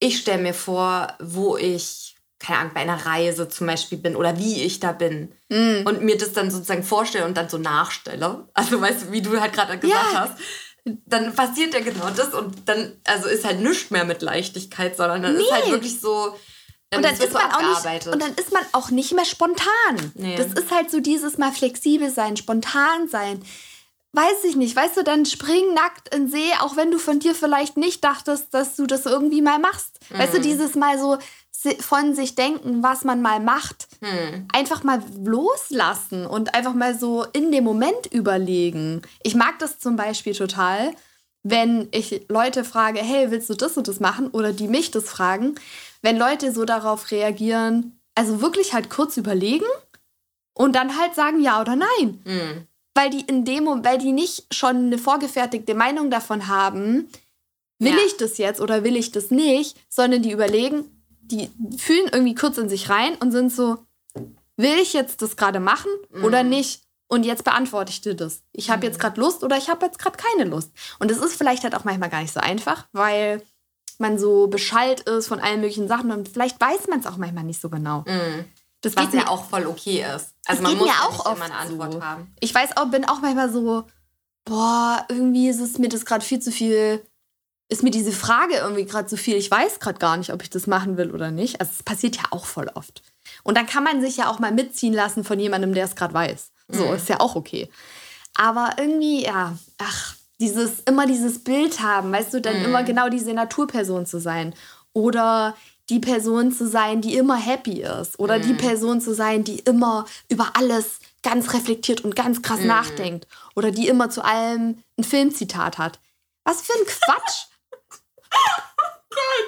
S1: ich stelle mir vor, wo ich, keine Ahnung, bei einer Reise zum Beispiel bin oder wie ich da bin. Mm. Und mir das dann sozusagen vorstelle und dann so nachstelle. Also, weißt du, wie du halt gerade gesagt ja. hast. Dann passiert ja genau das und dann, also ist halt nichts mehr mit Leichtigkeit, sondern dann nee. ist halt wirklich so.
S2: und dann, ist man auch nicht, und dann ist man auch nicht mehr spontan. Nee. Das ist halt so dieses mal flexibel sein, spontan sein weiß ich nicht, weißt du, dann spring nackt in See, auch wenn du von dir vielleicht nicht dachtest, dass du das irgendwie mal machst. Mhm. Weißt du, mhm. dieses mal so von sich denken, was man mal macht, mhm. einfach mal loslassen und einfach mal so in dem Moment überlegen. Ich mag das zum Beispiel total, wenn ich Leute frage, hey, willst du das und das machen? Oder die mich das fragen, wenn Leute so darauf reagieren, also wirklich halt kurz überlegen und dann halt sagen ja oder nein. Mhm weil die in dem weil die nicht schon eine vorgefertigte Meinung davon haben, will ja. ich das jetzt oder will ich das nicht, sondern die überlegen, die fühlen irgendwie kurz in sich rein und sind so, will ich jetzt das gerade machen mhm. oder nicht? Und jetzt beantworte ich dir das. Ich habe mhm. jetzt gerade Lust oder ich habe jetzt gerade keine Lust. Und es ist vielleicht halt auch manchmal gar nicht so einfach, weil man so beschallt ist von allen möglichen Sachen und vielleicht weiß man es auch manchmal nicht so genau. Mhm.
S1: Das Was ja auch voll okay ist. Also man muss mir auch oft immer eine Antwort so. haben.
S2: Ich weiß auch, bin auch manchmal so, boah, irgendwie ist es mir das gerade viel zu viel, ist mir diese Frage irgendwie gerade zu viel. Ich weiß gerade gar nicht, ob ich das machen will oder nicht. Also es passiert ja auch voll oft. Und dann kann man sich ja auch mal mitziehen lassen von jemandem, der es gerade weiß. So, mhm. ist ja auch okay. Aber irgendwie, ja, ach, dieses, immer dieses Bild haben, weißt du, dann mhm. immer genau diese Naturperson zu sein. Oder die Person zu sein, die immer happy ist oder mhm. die Person zu sein, die immer über alles ganz reflektiert und ganz krass mhm. nachdenkt oder die immer zu allem ein Filmzitat hat. Was für ein Quatsch!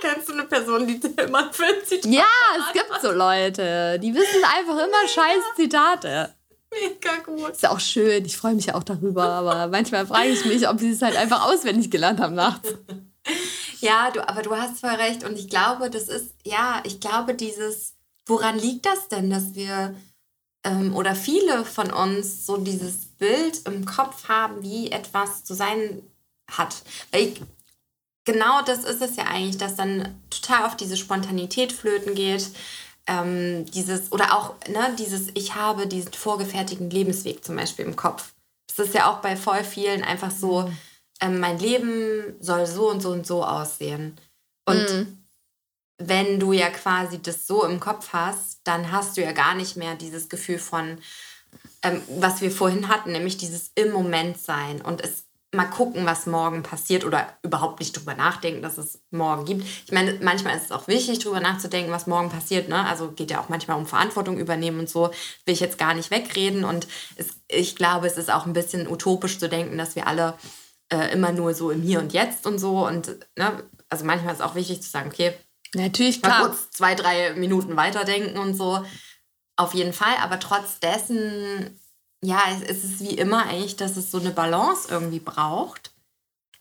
S1: Kennst du eine Person, die immer ein Filmzitat
S2: Ja, hat? es gibt so Leute, die wissen einfach immer scheiß Zitate.
S1: Mega gut.
S2: Ist ja auch schön, ich freue mich ja auch darüber, aber manchmal frage ich mich, ob sie es halt einfach auswendig gelernt haben nachts.
S1: Ja, du, aber du hast voll recht. Und ich glaube, das ist, ja, ich glaube, dieses, woran liegt das denn, dass wir ähm, oder viele von uns so dieses Bild im Kopf haben, wie etwas zu sein hat. Weil ich, genau das ist es ja eigentlich, dass dann total auf diese Spontanität flöten geht. Ähm, dieses, oder auch ne, dieses, ich habe diesen vorgefertigten Lebensweg zum Beispiel im Kopf. Das ist ja auch bei voll vielen einfach so. Mhm ähm, mein Leben soll so und so und so aussehen. Und mm. wenn du ja quasi das so im Kopf hast, dann hast du ja gar nicht mehr dieses Gefühl von, ähm, was wir vorhin hatten, nämlich dieses im Moment sein und es mal gucken, was morgen passiert oder überhaupt nicht drüber nachdenken, dass es morgen gibt. Ich meine, manchmal ist es auch wichtig, drüber nachzudenken, was morgen passiert. Ne? Also geht ja auch manchmal um Verantwortung übernehmen und so. Will ich jetzt gar nicht wegreden. Und es, ich glaube, es ist auch ein bisschen utopisch zu denken, dass wir alle äh, immer nur so im Hier und Jetzt und so. Und ne, also manchmal ist es auch wichtig zu sagen, okay,
S2: natürlich klar.
S1: Mal kurz zwei, drei Minuten weiterdenken und so. Auf jeden Fall, aber trotz dessen, ja, es, ist wie immer eigentlich, dass es so eine Balance irgendwie braucht.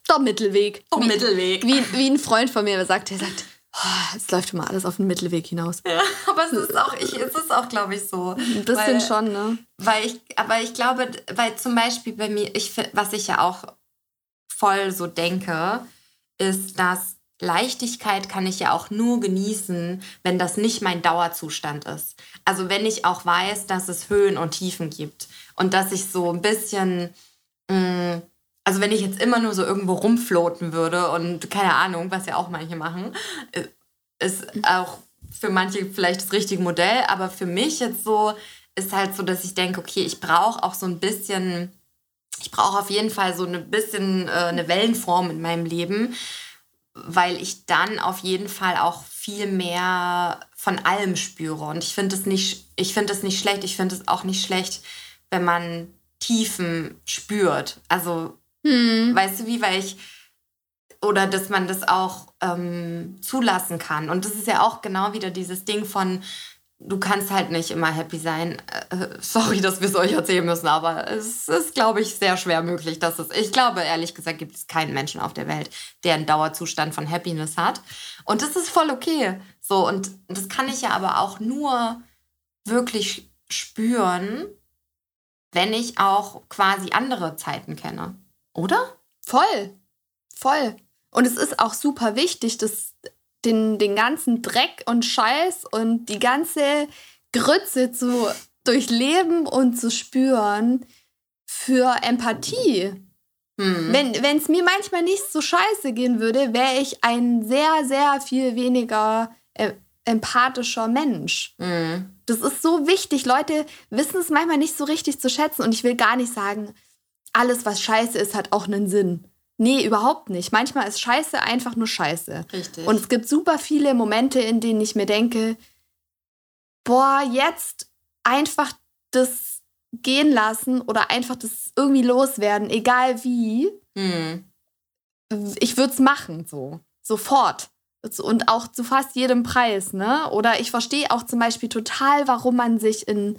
S2: Der Mittelweg.
S1: Der Mittelweg.
S2: Wie, wie ein Freund von mir sagt, der sagt, Oh, es läuft immer alles auf den Mittelweg hinaus.
S1: Ja, aber es ist auch, ich, es ist auch, glaube ich, so.
S2: Ein bisschen weil, schon, ne?
S1: Weil ich, aber ich glaube, weil zum Beispiel bei mir, ich, was ich ja auch voll so denke, ist, dass Leichtigkeit kann ich ja auch nur genießen, wenn das nicht mein Dauerzustand ist. Also wenn ich auch weiß, dass es Höhen und Tiefen gibt und dass ich so ein bisschen, mh, mm, also wenn ich jetzt immer nur so irgendwo rumfloten würde und keine Ahnung, was ja auch manche machen, äh, ist auch für manche vielleicht das richtige Modell, aber für mich jetzt so ist halt so, dass ich denke, okay, ich brauche auch so ein bisschen, ich brauche auf jeden Fall so ein bisschen äh, eine Wellenform in meinem Leben, weil ich dann auf jeden Fall auch viel mehr von allem spüre. Und ich finde es nicht, ich finde es nicht schlecht. Ich finde es auch nicht schlecht, wenn man Tiefen spürt. Also, hm. weißt du wie, weil ich, oder dass man das auch ähm, zulassen kann. Und das ist ja auch genau wieder dieses Ding von, du kannst halt nicht immer happy sein. Äh, sorry, dass wir es euch erzählen müssen, aber es ist, glaube ich, sehr schwer möglich, dass es. Ich glaube, ehrlich gesagt, gibt es keinen Menschen auf der Welt, der einen Dauerzustand von Happiness hat. Und das ist voll okay. So, und das kann ich ja aber auch nur wirklich spüren, wenn ich auch quasi andere Zeiten kenne. Oder?
S2: Voll. Voll. Und es ist auch super wichtig, dass den, den ganzen Dreck und Scheiß und die ganze Grütze zu durchleben und zu spüren für Empathie. Hm. Wenn es mir manchmal nicht so scheiße gehen würde, wäre ich ein sehr, sehr viel weniger äh, empathischer Mensch. Hm. Das ist so wichtig. Leute wissen es manchmal nicht so richtig zu schätzen. Und ich will gar nicht sagen, alles, was scheiße ist, hat auch einen Sinn. Nee, überhaupt nicht. Manchmal ist Scheiße einfach nur Scheiße. Richtig. Und es gibt super viele Momente, in denen ich mir denke, boah, jetzt einfach das gehen lassen oder einfach das irgendwie loswerden, egal wie. Mhm. Ich würde es machen, so. Sofort. Und auch zu fast jedem Preis, ne? Oder ich verstehe auch zum Beispiel total, warum man sich in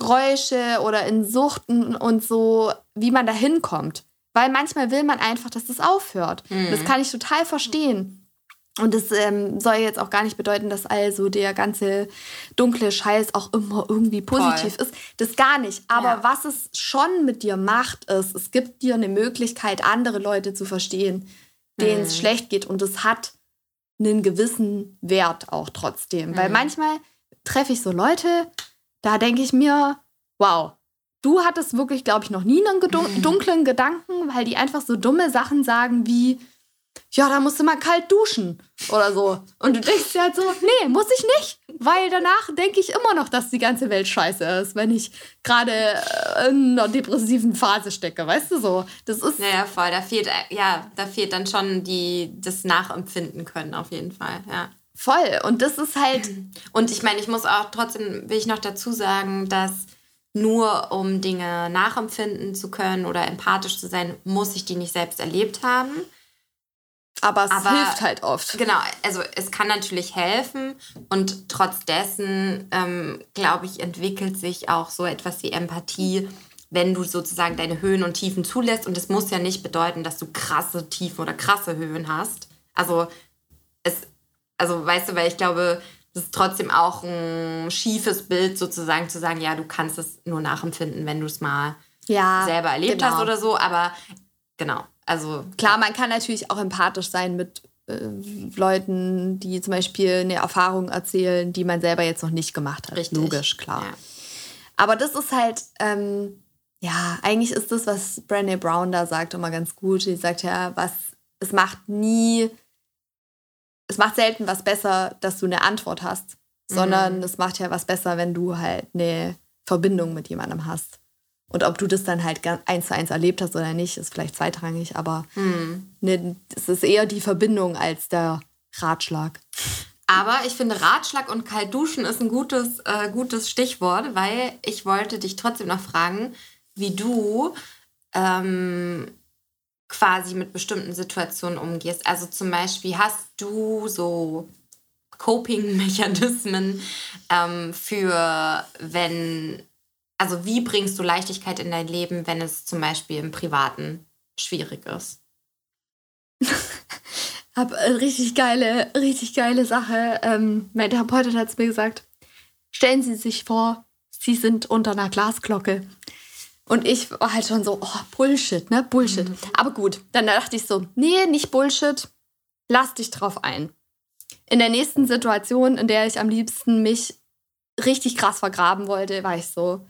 S2: Räusche oder in Suchten und so, wie man da hinkommt. Weil manchmal will man einfach, dass das aufhört. Mhm. Das kann ich total verstehen. Und das ähm, soll jetzt auch gar nicht bedeuten, dass also der ganze dunkle Scheiß auch immer irgendwie positiv Voll. ist. Das gar nicht. Aber ja. was es schon mit dir macht, ist, es gibt dir eine Möglichkeit, andere Leute zu verstehen, denen es mhm. schlecht geht. Und es hat einen gewissen Wert auch trotzdem. Mhm. Weil manchmal treffe ich so Leute, da denke ich mir, wow, Du hattest wirklich, glaube ich, noch nie einen mhm. dunklen Gedanken, weil die einfach so dumme Sachen sagen wie, ja, da musst du mal kalt duschen oder so. Und du denkst dir halt so, nee, muss ich nicht, weil danach denke ich immer noch, dass die ganze Welt scheiße ist, wenn ich gerade äh, in einer depressiven Phase stecke, weißt du so. Das ist
S1: naja, voll, da fehlt ja, da fehlt dann schon die das Nachempfinden können auf jeden Fall, ja.
S2: Voll und das ist halt
S1: und ich meine, ich muss auch trotzdem will ich noch dazu sagen, dass nur um Dinge nachempfinden zu können oder empathisch zu sein, muss ich die nicht selbst erlebt haben.
S2: Aber es Aber, hilft halt oft.
S1: Genau, also es kann natürlich helfen und trotz dessen, ähm, glaube ich, entwickelt sich auch so etwas wie Empathie, wenn du sozusagen deine Höhen und Tiefen zulässt. Und es muss ja nicht bedeuten, dass du krasse Tiefen oder krasse Höhen hast. Also es, also weißt du, weil ich glaube, das ist trotzdem auch ein schiefes Bild, sozusagen zu sagen, ja, du kannst es nur nachempfinden, wenn du es mal ja, selber erlebt genau. hast oder so. Aber genau, also.
S2: Klar, man kann natürlich auch empathisch sein mit äh, Leuten, die zum Beispiel eine Erfahrung erzählen, die man selber jetzt noch nicht gemacht hat. Richtig. Logisch, klar. Ja. Aber das ist halt, ähm, ja, eigentlich ist das, was Brené Brown da sagt, immer ganz gut. Sie sagt ja, was, es macht nie es macht selten was besser, dass du eine Antwort hast, sondern mhm. es macht ja was besser, wenn du halt eine Verbindung mit jemandem hast. Und ob du das dann halt eins zu eins erlebt hast oder nicht, ist vielleicht zweitrangig, aber mhm. ne, es ist eher die Verbindung als der Ratschlag.
S1: Aber ich finde, Ratschlag und kalt duschen ist ein gutes, äh, gutes Stichwort, weil ich wollte dich trotzdem noch fragen, wie du ähm, quasi mit bestimmten Situationen umgehst. Also zum Beispiel hast du so Coping-Mechanismen ähm, für, wenn, also wie bringst du Leichtigkeit in dein Leben, wenn es zum Beispiel im Privaten schwierig ist?
S2: habe eine richtig geile, richtig geile Sache. Ähm, mein Therapeutin hat es mir gesagt. Stellen Sie sich vor, Sie sind unter einer Glasglocke. Und ich war halt schon so, oh, Bullshit, ne? Bullshit. Mhm. Aber gut, dann dachte ich so, nee, nicht Bullshit. Lass dich drauf ein. In der nächsten Situation, in der ich am liebsten mich richtig krass vergraben wollte, war ich so,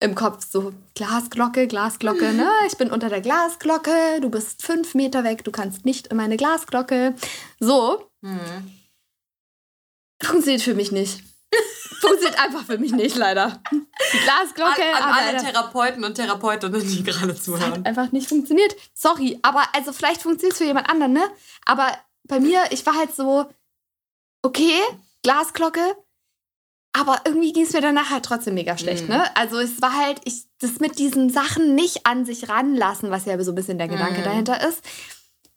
S2: im Kopf so Glasglocke, Glasglocke, ne? Ich bin unter der Glasglocke, du bist fünf Meter weg, du kannst nicht in meine Glasglocke. So. Mhm. Funktioniert für mich nicht. Funktioniert einfach für mich nicht, leider. Die Glasglocke.
S1: An, an alle leider. Therapeuten und Therapeutinnen, die gerade zuhören.
S2: Hat einfach nicht funktioniert. Sorry, aber also vielleicht funktioniert es für jemand anderen, ne? Aber bei mir, ich war halt so, okay, Glasglocke, aber irgendwie ging es mir danach halt trotzdem mega schlecht, mhm. ne? Also es war halt, ich, das mit diesen Sachen nicht an sich ranlassen, was ja so ein bisschen der Gedanke mhm. dahinter ist,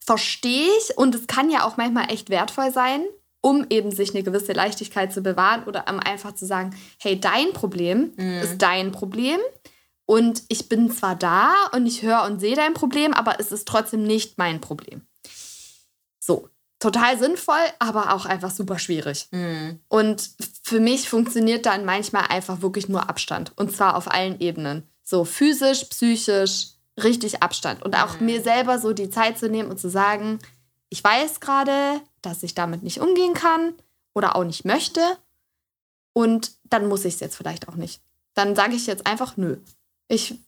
S2: verstehe ich. Und es kann ja auch manchmal echt wertvoll sein, um eben sich eine gewisse Leichtigkeit zu bewahren oder um einfach zu sagen, hey, dein Problem mhm. ist dein Problem. Und ich bin zwar da und ich höre und sehe dein Problem, aber es ist trotzdem nicht mein Problem. So, total sinnvoll, aber auch einfach super schwierig. Mhm. Und für mich funktioniert dann manchmal einfach wirklich nur Abstand. Und zwar auf allen Ebenen. So physisch, psychisch, richtig Abstand. Und auch mhm. mir selber so die Zeit zu nehmen und zu sagen, ich weiß gerade, dass ich damit nicht umgehen kann oder auch nicht möchte. Und dann muss ich es jetzt vielleicht auch nicht. Dann sage ich jetzt einfach, nö. Ich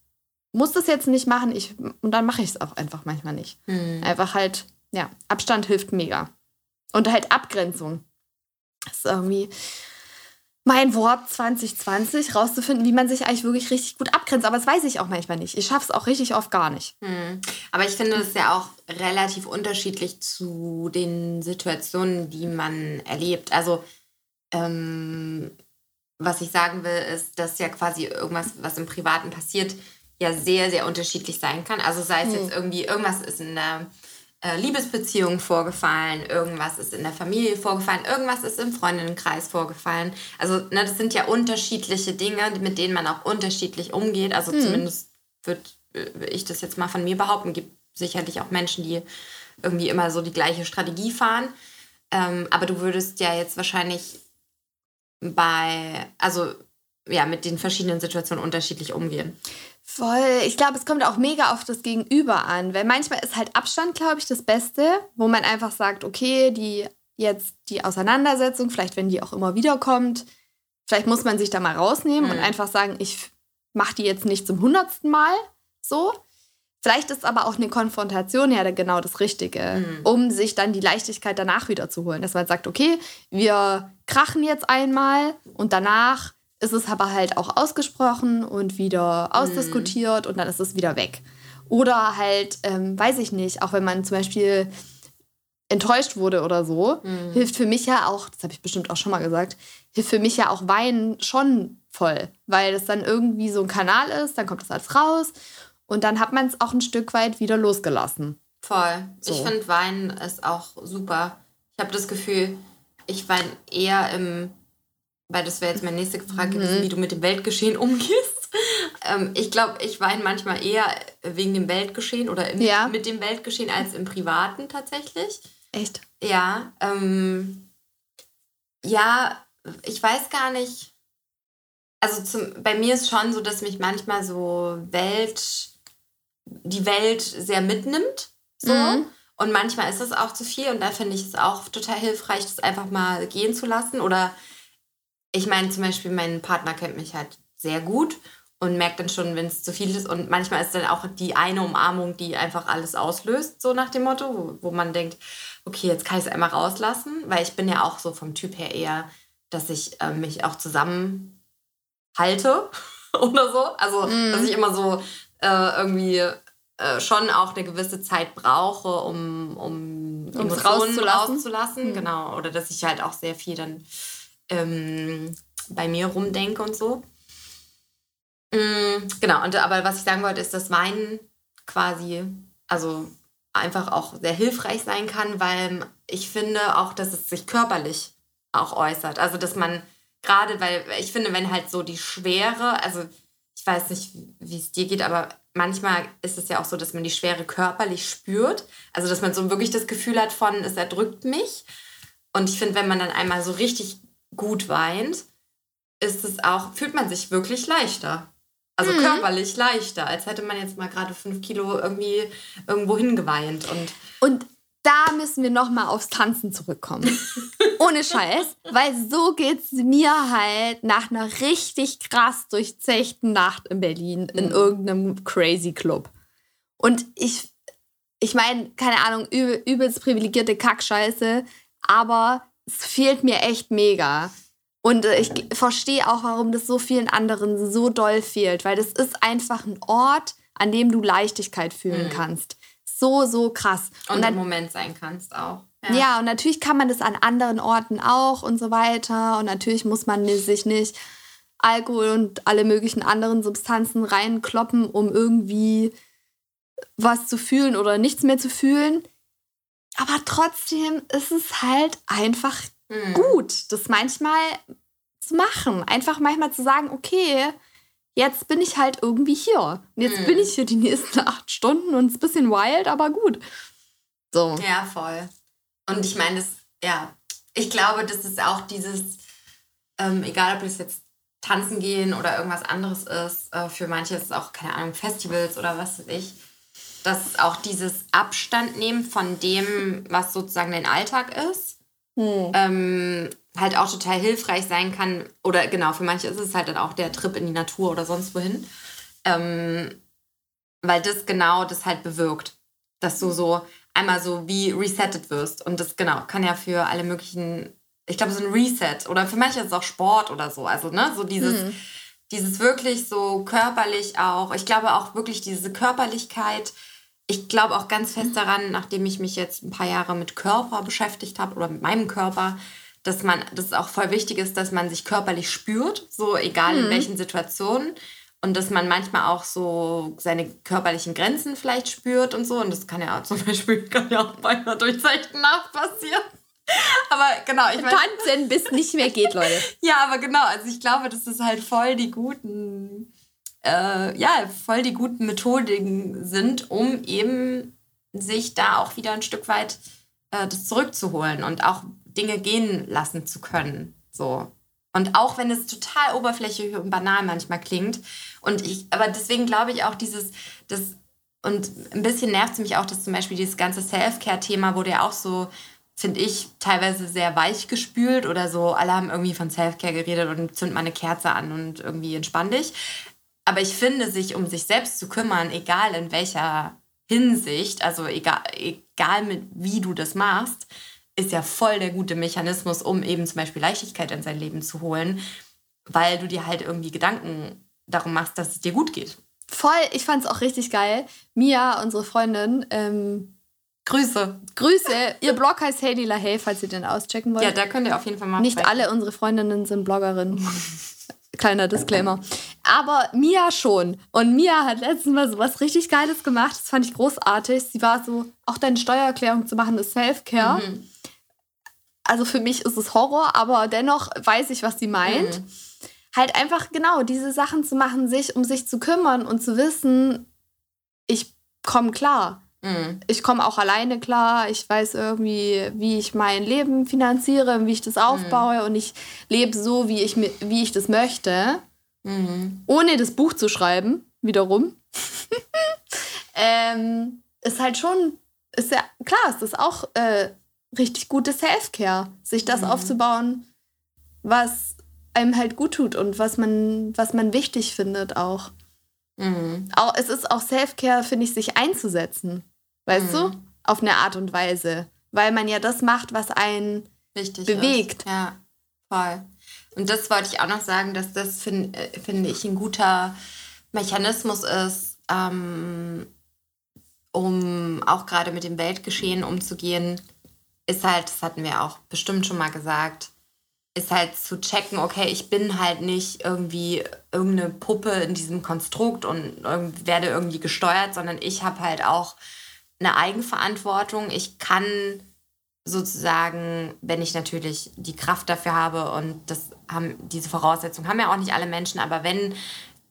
S2: muss das jetzt nicht machen. Ich, und dann mache ich es auch einfach manchmal nicht. Mhm. Einfach halt ja, Abstand hilft mega. Und halt Abgrenzung. Das ist irgendwie mein Wort 2020, rauszufinden, wie man sich eigentlich wirklich richtig gut abgrenzt. Aber das weiß ich auch manchmal nicht. Ich schaffe es auch richtig oft gar nicht.
S1: Hm. Aber ich finde es ja auch relativ unterschiedlich zu den Situationen, die man erlebt. Also, ähm, was ich sagen will, ist, dass ja quasi irgendwas, was im Privaten passiert, ja sehr, sehr unterschiedlich sein kann. Also sei es hm. jetzt irgendwie, irgendwas ist in der Liebesbeziehung vorgefallen, irgendwas ist in der Familie vorgefallen, irgendwas ist im Freundinnenkreis vorgefallen. Also ne, das sind ja unterschiedliche Dinge, mit denen man auch unterschiedlich umgeht. Also hm. zumindest würde äh, ich das jetzt mal von mir behaupten. Gibt sicherlich auch Menschen, die irgendwie immer so die gleiche Strategie fahren. Ähm, aber du würdest ja jetzt wahrscheinlich bei, also ja, mit den verschiedenen Situationen unterschiedlich umgehen.
S2: Voll. Ich glaube, es kommt auch mega auf das Gegenüber an, weil manchmal ist halt Abstand, glaube ich, das Beste, wo man einfach sagt, okay, die jetzt die Auseinandersetzung, vielleicht wenn die auch immer wieder kommt, vielleicht muss man sich da mal rausnehmen mhm. und einfach sagen, ich mache die jetzt nicht zum hundertsten Mal so. Vielleicht ist aber auch eine Konfrontation ja genau das Richtige, mhm. um sich dann die Leichtigkeit danach wieder zu holen. Dass man sagt, okay, wir krachen jetzt einmal und danach ist es aber halt auch ausgesprochen und wieder ausdiskutiert mhm. und dann ist es wieder weg. Oder halt, ähm, weiß ich nicht, auch wenn man zum Beispiel enttäuscht wurde oder so, mhm. hilft für mich ja auch, das habe ich bestimmt auch schon mal gesagt, hilft für mich ja auch Weinen schon voll, weil es dann irgendwie so ein Kanal ist, dann kommt das alles raus und dann hat man es auch ein Stück weit wieder losgelassen.
S1: Voll. So. Ich finde Weinen ist auch super. Ich habe das Gefühl, ich weine eher im weil das wäre jetzt meine nächste Frage gewesen, mhm. wie du mit dem Weltgeschehen umgehst. Ähm, ich glaube, ich weine manchmal eher wegen dem Weltgeschehen oder im, ja. mit dem Weltgeschehen als im Privaten tatsächlich.
S2: Echt?
S1: Ja. Ähm, ja, ich weiß gar nicht. Also zum, bei mir ist schon so, dass mich manchmal so Welt, die Welt sehr mitnimmt. So. Mhm. Und manchmal ist es auch zu viel und da finde ich es auch total hilfreich, das einfach mal gehen zu lassen oder ich meine zum Beispiel, mein Partner kennt mich halt sehr gut und merkt dann schon, wenn es zu viel ist. Und manchmal ist dann auch die eine Umarmung, die einfach alles auslöst, so nach dem Motto, wo, wo man denkt, okay, jetzt kann ich es einmal rauslassen, weil ich bin ja auch so vom Typ her eher, dass ich äh, mich auch zusammenhalte oder so. Also, mm. dass ich immer so äh, irgendwie äh, schon auch eine gewisse Zeit brauche, um, um Emotionen rauszulassen. rauszulassen. Mm. Genau. Oder dass ich halt auch sehr viel dann ähm, bei mir rumdenke und so. Mhm, genau, und, aber was ich sagen wollte, ist, dass Weinen quasi, also einfach auch sehr hilfreich sein kann, weil ich finde auch, dass es sich körperlich auch äußert. Also, dass man gerade, weil ich finde, wenn halt so die Schwere, also ich weiß nicht, wie es dir geht, aber manchmal ist es ja auch so, dass man die Schwere körperlich spürt. Also, dass man so wirklich das Gefühl hat von, es erdrückt mich. Und ich finde, wenn man dann einmal so richtig gut weint, ist es auch, fühlt man sich wirklich leichter. Also mhm. körperlich leichter, als hätte man jetzt mal gerade fünf Kilo irgendwie irgendwo hingeweint. Und,
S2: und da müssen wir nochmal aufs Tanzen zurückkommen. Ohne Scheiß. Weil so geht es mir halt nach einer richtig krass durchzechten Nacht in Berlin in mhm. irgendeinem crazy Club. Und ich, ich meine, keine Ahnung, übel, übelst privilegierte Kackscheiße, aber es fehlt mir echt mega. Und äh, ich verstehe auch, warum das so vielen anderen so doll fehlt, weil das ist einfach ein Ort, an dem du Leichtigkeit fühlen mhm. kannst so, so krass.
S1: Und, und dann, im Moment sein kannst auch.
S2: Ja. ja, und natürlich kann man das an anderen Orten auch und so weiter. Und natürlich muss man sich nicht Alkohol und alle möglichen anderen Substanzen reinkloppen, um irgendwie was zu fühlen oder nichts mehr zu fühlen. Aber trotzdem ist es halt einfach mhm. gut, das manchmal zu machen. Einfach manchmal zu sagen, okay, jetzt bin ich halt irgendwie hier. Und jetzt mhm. bin ich hier die nächsten acht Stunden und es ist ein bisschen wild, aber gut. So.
S1: Ja, voll. Und ich meine, das, ja, ich glaube, das ist auch dieses, ähm, egal ob es jetzt tanzen gehen oder irgendwas anderes ist, äh, für manche ist es auch, keine Ahnung, Festivals oder was weiß ich, dass auch dieses Abstand nehmen von dem, was sozusagen dein Alltag ist, hm. ähm, halt auch total hilfreich sein kann. Oder genau, für manche ist es halt dann auch der Trip in die Natur oder sonst wohin. Ähm, weil das genau das halt bewirkt. Dass du so einmal so wie resettet wirst. Und das genau kann ja für alle möglichen, ich glaube, so ein Reset. Oder für manche ist es auch Sport oder so. Also, ne, so dieses, hm. dieses wirklich so körperlich auch. Ich glaube auch wirklich diese Körperlichkeit ich glaube auch ganz fest daran, nachdem ich mich jetzt ein paar Jahre mit Körper beschäftigt habe oder mit meinem Körper, dass man, dass es auch voll wichtig ist, dass man sich körperlich spürt, so egal mhm. in welchen Situationen. Und dass man manchmal auch so seine körperlichen Grenzen vielleicht spürt und so. Und das kann ja auch zum Beispiel kann ja auch bei einer durchzechten Nacht passieren. Aber genau,
S2: ich meine. Tanzen, bis nicht mehr geht, Leute.
S1: ja, aber genau, also ich glaube, das ist halt voll die guten äh, ja, voll die guten Methodiken sind, um eben sich da auch wieder ein Stück weit äh, das zurückzuholen und auch Dinge gehen lassen zu können. So. Und auch wenn es total oberflächlich und banal manchmal klingt. Und ich, aber deswegen glaube ich auch dieses, das, und ein bisschen nervt es mich auch, dass zum Beispiel dieses ganze Self-Care-Thema wurde ja auch so, finde ich, teilweise sehr weich gespült oder so. Alle haben irgendwie von Self-Care geredet und zünd mal eine Kerze an und irgendwie entspann dich. Aber ich finde, sich um sich selbst zu kümmern, egal in welcher Hinsicht, also egal, egal mit wie du das machst, ist ja voll der gute Mechanismus, um eben zum Beispiel Leichtigkeit in sein Leben zu holen, weil du dir halt irgendwie Gedanken darum machst, dass es dir gut geht.
S2: Voll, ich fand es auch richtig geil. Mia, unsere Freundin, ähm,
S1: Grüße.
S2: Grüße. Ihr Blog heißt Haley LaHaye, falls ihr den auschecken wollt.
S1: Ja, da könnt ihr auf jeden Fall mal.
S2: Nicht alle unsere Freundinnen sind Bloggerinnen. Kleiner Disclaimer. Aber Mia schon. Und Mia hat letztens mal so was richtig Geiles gemacht. Das fand ich großartig. Sie war so, auch deine Steuererklärung zu machen, ist Self-Care. Mhm. Also für mich ist es Horror, aber dennoch weiß ich, was sie meint. Mhm. Halt einfach genau diese Sachen zu machen, sich um sich zu kümmern und zu wissen, ich komme klar. Mhm. Ich komme auch alleine klar. Ich weiß irgendwie, wie ich mein Leben finanziere, wie ich das aufbaue mhm. und ich lebe so, wie ich, wie ich das möchte, mhm. ohne das Buch zu schreiben, wiederum. ähm, ist halt schon, ist ja klar, ist das auch äh, richtig gutes Self-Care, sich das mhm. aufzubauen, was einem halt gut tut und was man, was man wichtig findet auch. Mhm. Auch, es ist auch Self-Care, finde ich, sich einzusetzen. Weißt mhm. du? Auf eine Art und Weise. Weil man ja das macht, was einen Richtig bewegt.
S1: Ist. Ja, voll. Und das wollte ich auch noch sagen, dass das, find, äh, finde ich, ein guter Mechanismus ist, ähm, um auch gerade mit dem Weltgeschehen umzugehen, ist halt, das hatten wir auch bestimmt schon mal gesagt, ist halt zu checken, okay, ich bin halt nicht irgendwie irgendeine Puppe in diesem Konstrukt und werde irgendwie gesteuert, sondern ich habe halt auch eine Eigenverantwortung. Ich kann sozusagen, wenn ich natürlich die Kraft dafür habe und das haben diese Voraussetzungen haben ja auch nicht alle Menschen, aber wenn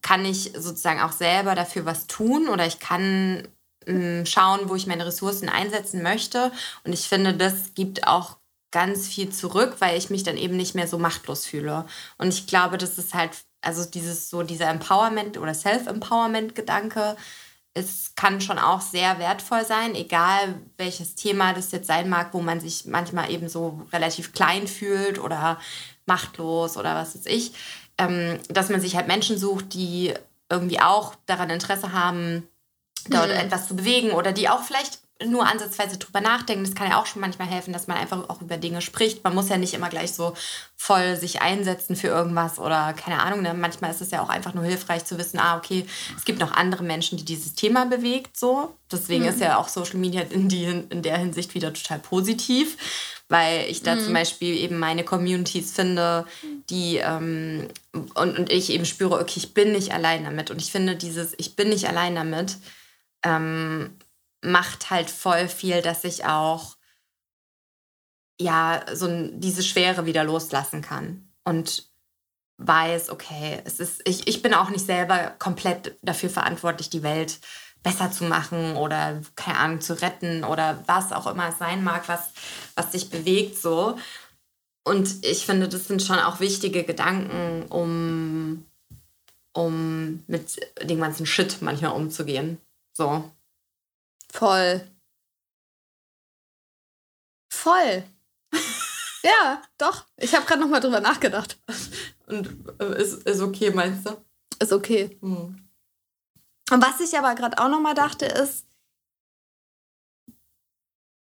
S1: kann ich sozusagen auch selber dafür was tun oder ich kann mh, mm, schauen, wo ich meine Ressourcen einsetzen möchte. Und ich finde, das gibt auch ganz viel zurück, weil ich mich dann eben nicht mehr so machtlos fühle. Und ich glaube, das ist halt, also dieses so dieser Empowerment oder Self-Empowerment-Gedanke, es kann schon auch sehr wertvoll sein, egal welches Thema das jetzt sein mag, wo man sich manchmal eben so relativ klein fühlt oder machtlos oder was weiß ich, ähm, dass man sich halt Menschen sucht, die irgendwie auch daran Interesse haben, dort mhm. etwas zu bewegen oder die auch vielleicht nur ansatzweise drüber nachdenken. Das kann ja auch schon manchmal helfen, dass man einfach auch über Dinge spricht. Man muss ja nicht immer gleich so voll sich einsetzen für irgendwas oder keine Ahnung. Ne? Manchmal ist es ja auch einfach nur hilfreich zu wissen, ah, okay, es gibt noch andere Menschen, die dieses Thema bewegt. So. Deswegen mhm. ist ja auch Social Media in, die, in der Hinsicht wieder total positiv, weil ich da mhm. zum Beispiel eben meine Communities finde, die ähm, und, und ich eben spüre, okay, ich bin nicht allein damit. Und ich finde dieses, ich bin nicht allein damit, ähm, macht halt voll viel, dass ich auch ja so diese Schwere wieder loslassen kann und weiß, okay, es ist, ich, ich bin auch nicht selber komplett dafür verantwortlich, die Welt besser zu machen oder, keine Ahnung, zu retten oder was auch immer es sein mag, was, was dich bewegt so. Und ich finde, das sind schon auch wichtige Gedanken, um, um mit dem ganzen Shit manchmal umzugehen. So.
S2: Voll. Voll. ja, doch. Ich habe gerade noch mal drüber nachgedacht.
S1: Und äh, ist, ist okay, meinst du?
S2: Ist okay. Hm. Und was ich aber gerade auch noch mal dachte, ist,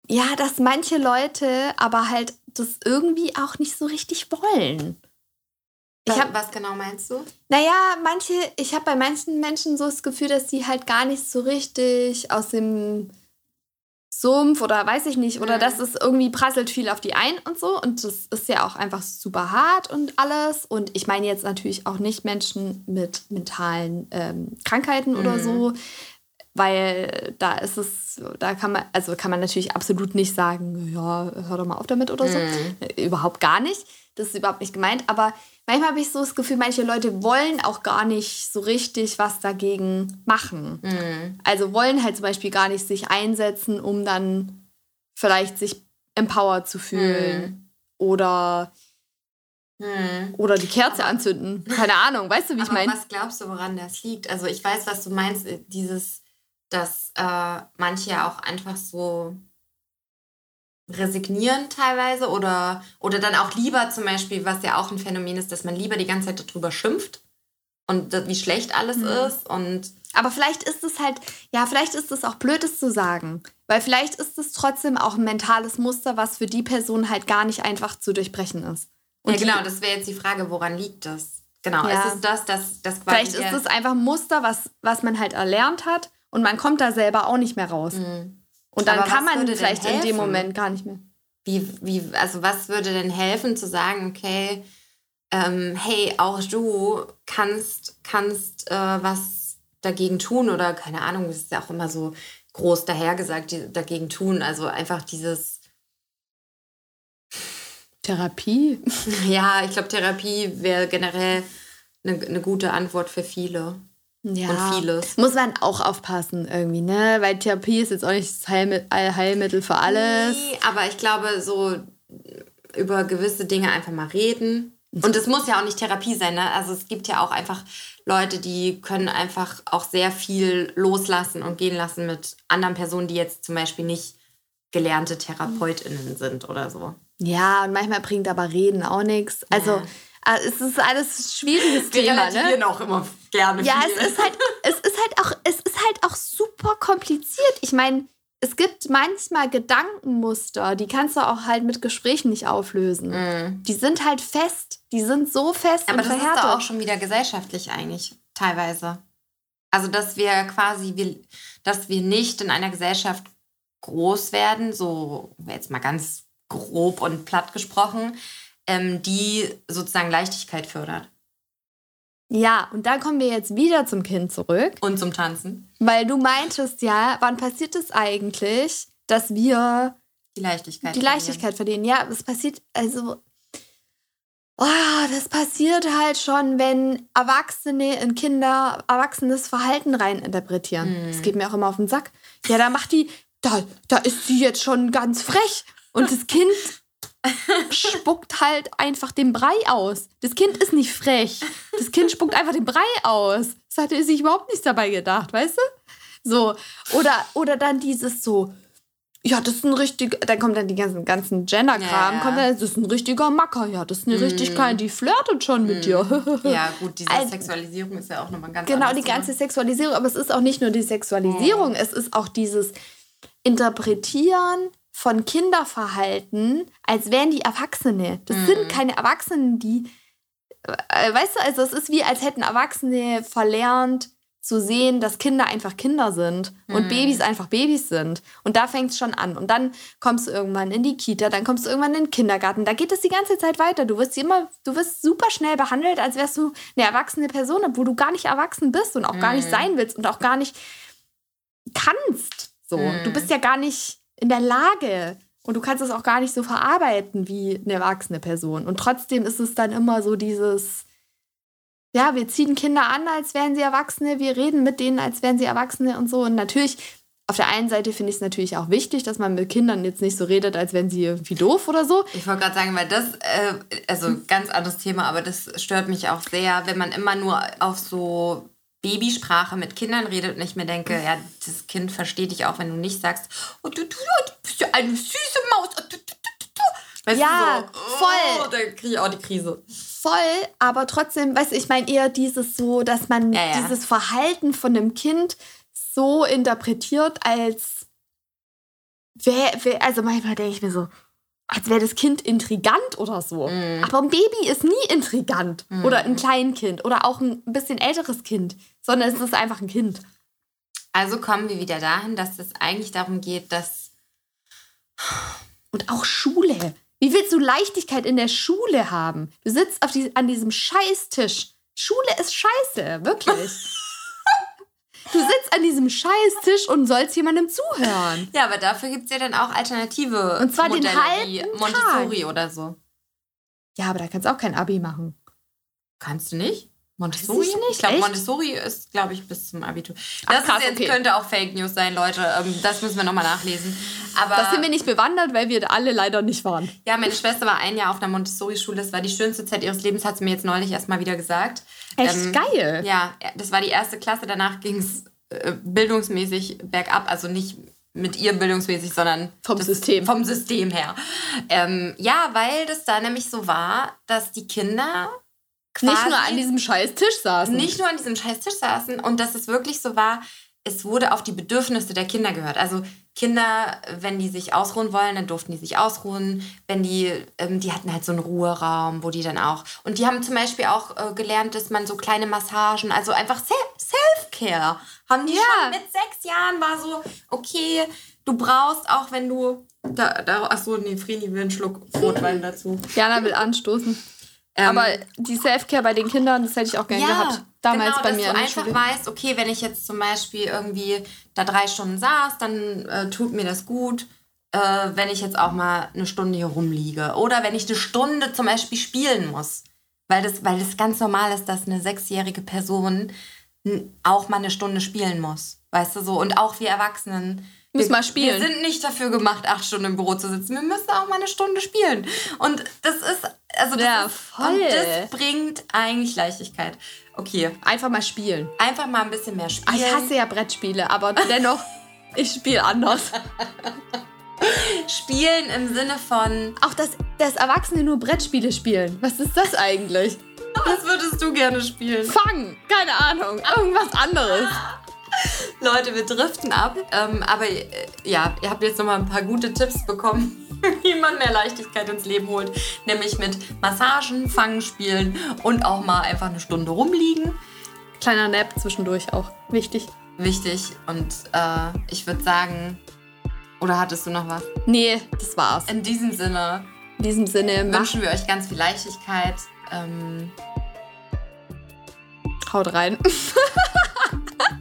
S2: ja, dass manche Leute aber halt das irgendwie auch nicht so richtig wollen.
S1: Ich hab, was genau meinst du?
S2: Naja, manche, ich habe bei manchen Menschen so das Gefühl, dass sie halt gar nicht so richtig aus dem Sumpf oder weiß ich nicht, oder mhm. dass es irgendwie prasselt viel auf die ein und so. Und das ist ja auch einfach super hart und alles. Und ich meine jetzt natürlich auch nicht Menschen mit mentalen ähm, Krankheiten mhm. oder so, weil da ist es, da kann man, also kann man natürlich absolut nicht sagen, ja, hör doch mal auf damit oder so. Mhm. Überhaupt gar nicht. Das ist überhaupt nicht gemeint. Aber manchmal habe ich so das Gefühl, manche Leute wollen auch gar nicht so richtig was dagegen machen. Mhm. Also wollen halt zum Beispiel gar nicht sich einsetzen, um dann vielleicht sich empowered zu fühlen mhm. oder hm. Oder die Kerze anzünden. Keine Ahnung, weißt du, wie ich meine?
S1: Was glaubst du, woran das liegt? Also ich weiß, was du meinst, dieses, dass äh, manche ja auch einfach so resignieren teilweise oder, oder dann auch lieber zum Beispiel, was ja auch ein Phänomen ist, dass man lieber die ganze Zeit darüber schimpft und wie schlecht alles mhm. ist und
S2: aber vielleicht ist es halt, ja, vielleicht ist es auch blödes zu sagen. Weil vielleicht ist es trotzdem auch ein mentales Muster, was für die Person halt gar nicht einfach zu durchbrechen ist.
S1: Und ja, genau, das wäre jetzt die Frage, woran liegt das? Genau, ja. ist es das, dass das
S2: Vielleicht ist es einfach ein Muster, was, was man halt erlernt hat und man kommt da selber auch nicht mehr raus. Mhm. Und dann kann man vielleicht in dem Moment gar nicht mehr.
S1: Wie, wie, also was würde denn helfen zu sagen, okay, ähm, hey, auch du kannst, kannst äh, was dagegen tun oder keine Ahnung, das ist ja auch immer so groß dahergesagt, die, dagegen tun. Also einfach dieses
S2: Therapie.
S1: Ja, ich glaube, Therapie wäre generell eine, eine gute Antwort für viele
S2: ja. und vieles. Muss man auch aufpassen irgendwie, ne? Weil Therapie ist jetzt auch nicht das Heilmittel, für alles.
S1: Nee, aber ich glaube, so über gewisse Dinge einfach mal reden. Und es muss ja auch nicht Therapie sein, ne? Also es gibt ja auch einfach Leute, die können einfach auch sehr viel loslassen und gehen lassen mit anderen Personen, die jetzt zum Beispiel nicht gelernte TherapeutInnen sind oder so.
S2: Ja, und manchmal bringt aber Reden auch nichts. Also ja. Ah, es ist alles ein schwieriges Wir Thema. Wir
S1: ne? auch immer gerne
S2: Ja, viel. es ist halt, es ist halt auch, es ist halt auch super kompliziert. Ich meine, es gibt manchmal Gedankenmuster, die kannst du auch halt mit Gesprächen nicht auflösen. Mm. Die sind halt fest, die sind so fest
S1: Aber und das verhärtet. ist doch auch schon wieder gesellschaftlich eigentlich, teilweise. Also, dass wir quasi, wir, dass wir nicht in einer Gesellschaft groß werden, so jetzt mal ganz grob und platt gesprochen, ähm, die sozusagen Leichtigkeit fördert.
S2: Ja, und dann kommen wir jetzt wieder zum Kind zurück.
S1: Und zum Tanzen.
S2: Weil du meintest ja, wann passiert es eigentlich, dass wir
S1: die Leichtigkeit
S2: die Leichtigkeit verlieren? Ja, es passiert, also Oh, das passiert halt schon, wenn Erwachsene in Kinder erwachsenes Verhalten reininterpretieren. Mhm. Das geht mir auch immer auf den Sack. Ja, da macht die, da, da ist sie jetzt schon ganz frech. Und das Kind spuckt halt einfach den Brei aus. Das Kind ist nicht frech. Das Kind spuckt einfach den Brei aus. Das hatte sich überhaupt nichts dabei gedacht, weißt du? So. Oder, oder dann dieses so, ja, das ist ein richtig, dann kommt dann die ganzen, ganzen Gender-Kram, ja, kommt dann, das ist ein richtiger Macker, ja, das ist eine mm. richtig kleine, die flirtet schon mm. mit dir.
S1: ja, gut, diese also, Sexualisierung ist ja auch nochmal ganz
S2: Genau, die ganze Sexualisierung, aber es ist auch nicht nur die Sexualisierung, mm. es ist auch dieses Interpretieren von Kinderverhalten, als wären die Erwachsene. Das sind mhm. keine Erwachsenen, die, äh, weißt du, also es ist wie, als hätten Erwachsene verlernt, zu sehen, dass Kinder einfach Kinder sind und mhm. Babys einfach Babys sind. Und da fängt es schon an. Und dann kommst du irgendwann in die Kita, dann kommst du irgendwann in den Kindergarten. Da geht es die ganze Zeit weiter. Du wirst immer, du wirst super schnell behandelt, als wärst du eine erwachsene Person, obwohl du gar nicht erwachsen bist und auch mhm. gar nicht mhm. sein willst und auch gar nicht kannst. So, mhm. du bist ja gar nicht in der Lage. Und du kannst es auch gar nicht so verarbeiten wie eine erwachsene Person. Und trotzdem ist es dann immer so dieses, ja, wir ziehen Kinder an, als wären sie Erwachsene, wir reden mit denen, als wären sie Erwachsene und so. Und natürlich, auf der einen Seite finde ich es natürlich auch wichtig, dass man mit Kindern jetzt nicht so redet, als wären sie irgendwie doof oder so.
S1: Ich wollte gerade sagen, weil das, äh, also ganz anderes Thema, aber das stört mich auch sehr, wenn man immer nur auf so Babysprache mit Kindern redet und ich mir denke, ja, das Kind versteht dich auch, wenn du nicht sagst, oh, du, du, du bist ja eine süße Maus. Oh, du, du, weißt ja, du so, voll. Oh, dann kriege ich auch die Krise
S2: voll, aber trotzdem, weißt du, ich meine eher dieses so, dass man ja, ja. dieses Verhalten von einem Kind so interpretiert, als wäre, wär, also manchmal denke ich mir so, als wäre das Kind intrigant oder so. Mm. Aber ein Baby ist nie intrigant. Mm. Oder ein Kleinkind oder auch ein bisschen älteres Kind, sondern es ist einfach ein Kind.
S1: Also kommen wir wieder dahin, dass es eigentlich darum geht, dass.
S2: Und auch Schule. Wie willst du Leichtigkeit in der Schule haben? Du sitzt auf die, an diesem Scheißtisch. Schule ist scheiße, wirklich. Du sitzt an diesem Scheißtisch und sollst jemandem zuhören.
S1: Ja, aber dafür gibt es ja dann auch alternative Und zwar Modelle den halben wie Montessori Tag. oder so.
S2: Ja, aber da kannst du auch kein Abi machen.
S1: Kannst du nicht? Montessori? Ich, ich glaube, Montessori ist, glaube ich, bis zum Abitur. Das Ach, krass, jetzt, okay. könnte auch Fake News sein, Leute. Ähm, das müssen wir nochmal nachlesen.
S2: Aber das sind wir nicht bewandert, weil wir alle leider nicht waren.
S1: Ja, meine Schwester war ein Jahr auf einer Montessori-Schule. Das war die schönste Zeit ihres Lebens, hat sie mir jetzt neulich erstmal wieder gesagt.
S2: Echt ähm, geil.
S1: Ja, das war die erste Klasse. Danach ging es äh, bildungsmäßig bergab. Also nicht mit ihr bildungsmäßig, sondern
S2: vom System.
S1: Vom System her. Ähm, ja, weil das da nämlich so war, dass die Kinder
S2: nicht nur an diesem scheiß Tisch saßen.
S1: Nicht nur an diesem scheiß Tisch saßen und dass es wirklich so war, es wurde auf die Bedürfnisse der Kinder gehört. Also Kinder, wenn die sich ausruhen wollen, dann durften die sich ausruhen. Wenn die, ähm, die hatten halt so einen Ruheraum, wo die dann auch. Und die haben zum Beispiel auch äh, gelernt, dass man so kleine Massagen, also einfach Self-Care, haben die ja. schon mit sechs Jahren war so, okay, du brauchst auch, wenn du. Da, da, achso, nee, Frini will einen Schluck Rotwein dazu.
S2: Jana will anstoßen. Ähm, Aber die Selfcare bei den Kindern, das hätte ich auch gerne ja, gehabt. Damals genau, bei mir.
S1: Dass du einfach Schule. weißt, okay, wenn ich jetzt zum Beispiel irgendwie da drei Stunden saß, dann äh, tut mir das gut, äh, wenn ich jetzt auch mal eine Stunde hier rumliege. Oder wenn ich eine Stunde zum Beispiel spielen muss. Weil das, weil das ganz normal ist, dass eine sechsjährige Person auch mal eine Stunde spielen muss. Weißt du so? Und auch wir Erwachsenen
S2: Müssen mal spielen.
S1: Wir sind nicht dafür gemacht, acht Stunden im Büro zu sitzen. Wir müssen auch mal eine Stunde spielen. Und das ist, also das, ja, voll. und das bringt eigentlich Leichtigkeit. Okay.
S2: Einfach mal spielen.
S1: Einfach mal ein bisschen mehr spielen.
S2: Ich hasse ja Brettspiele, aber dennoch, ich spiele anders.
S1: spielen im Sinne von.
S2: Auch dass, dass Erwachsene nur Brettspiele spielen. Was ist das eigentlich?
S1: Was würdest du gerne spielen?
S2: Fangen, keine Ahnung. Irgendwas anderes.
S1: Leute, wir driften ab. Ähm, aber äh, ja, ihr habt jetzt nochmal ein paar gute Tipps bekommen, wie man mehr Leichtigkeit ins Leben holt. Nämlich mit Massagen, Fangen spielen und auch mal einfach eine Stunde rumliegen.
S2: Kleiner Nap zwischendurch auch. Wichtig.
S1: Wichtig. Und äh, ich würde sagen, oder hattest du noch was?
S2: Nee, das war's.
S1: In diesem Sinne.
S2: In diesem Sinne
S1: wünschen wir euch ganz viel Leichtigkeit. Ähm,
S2: Haut rein.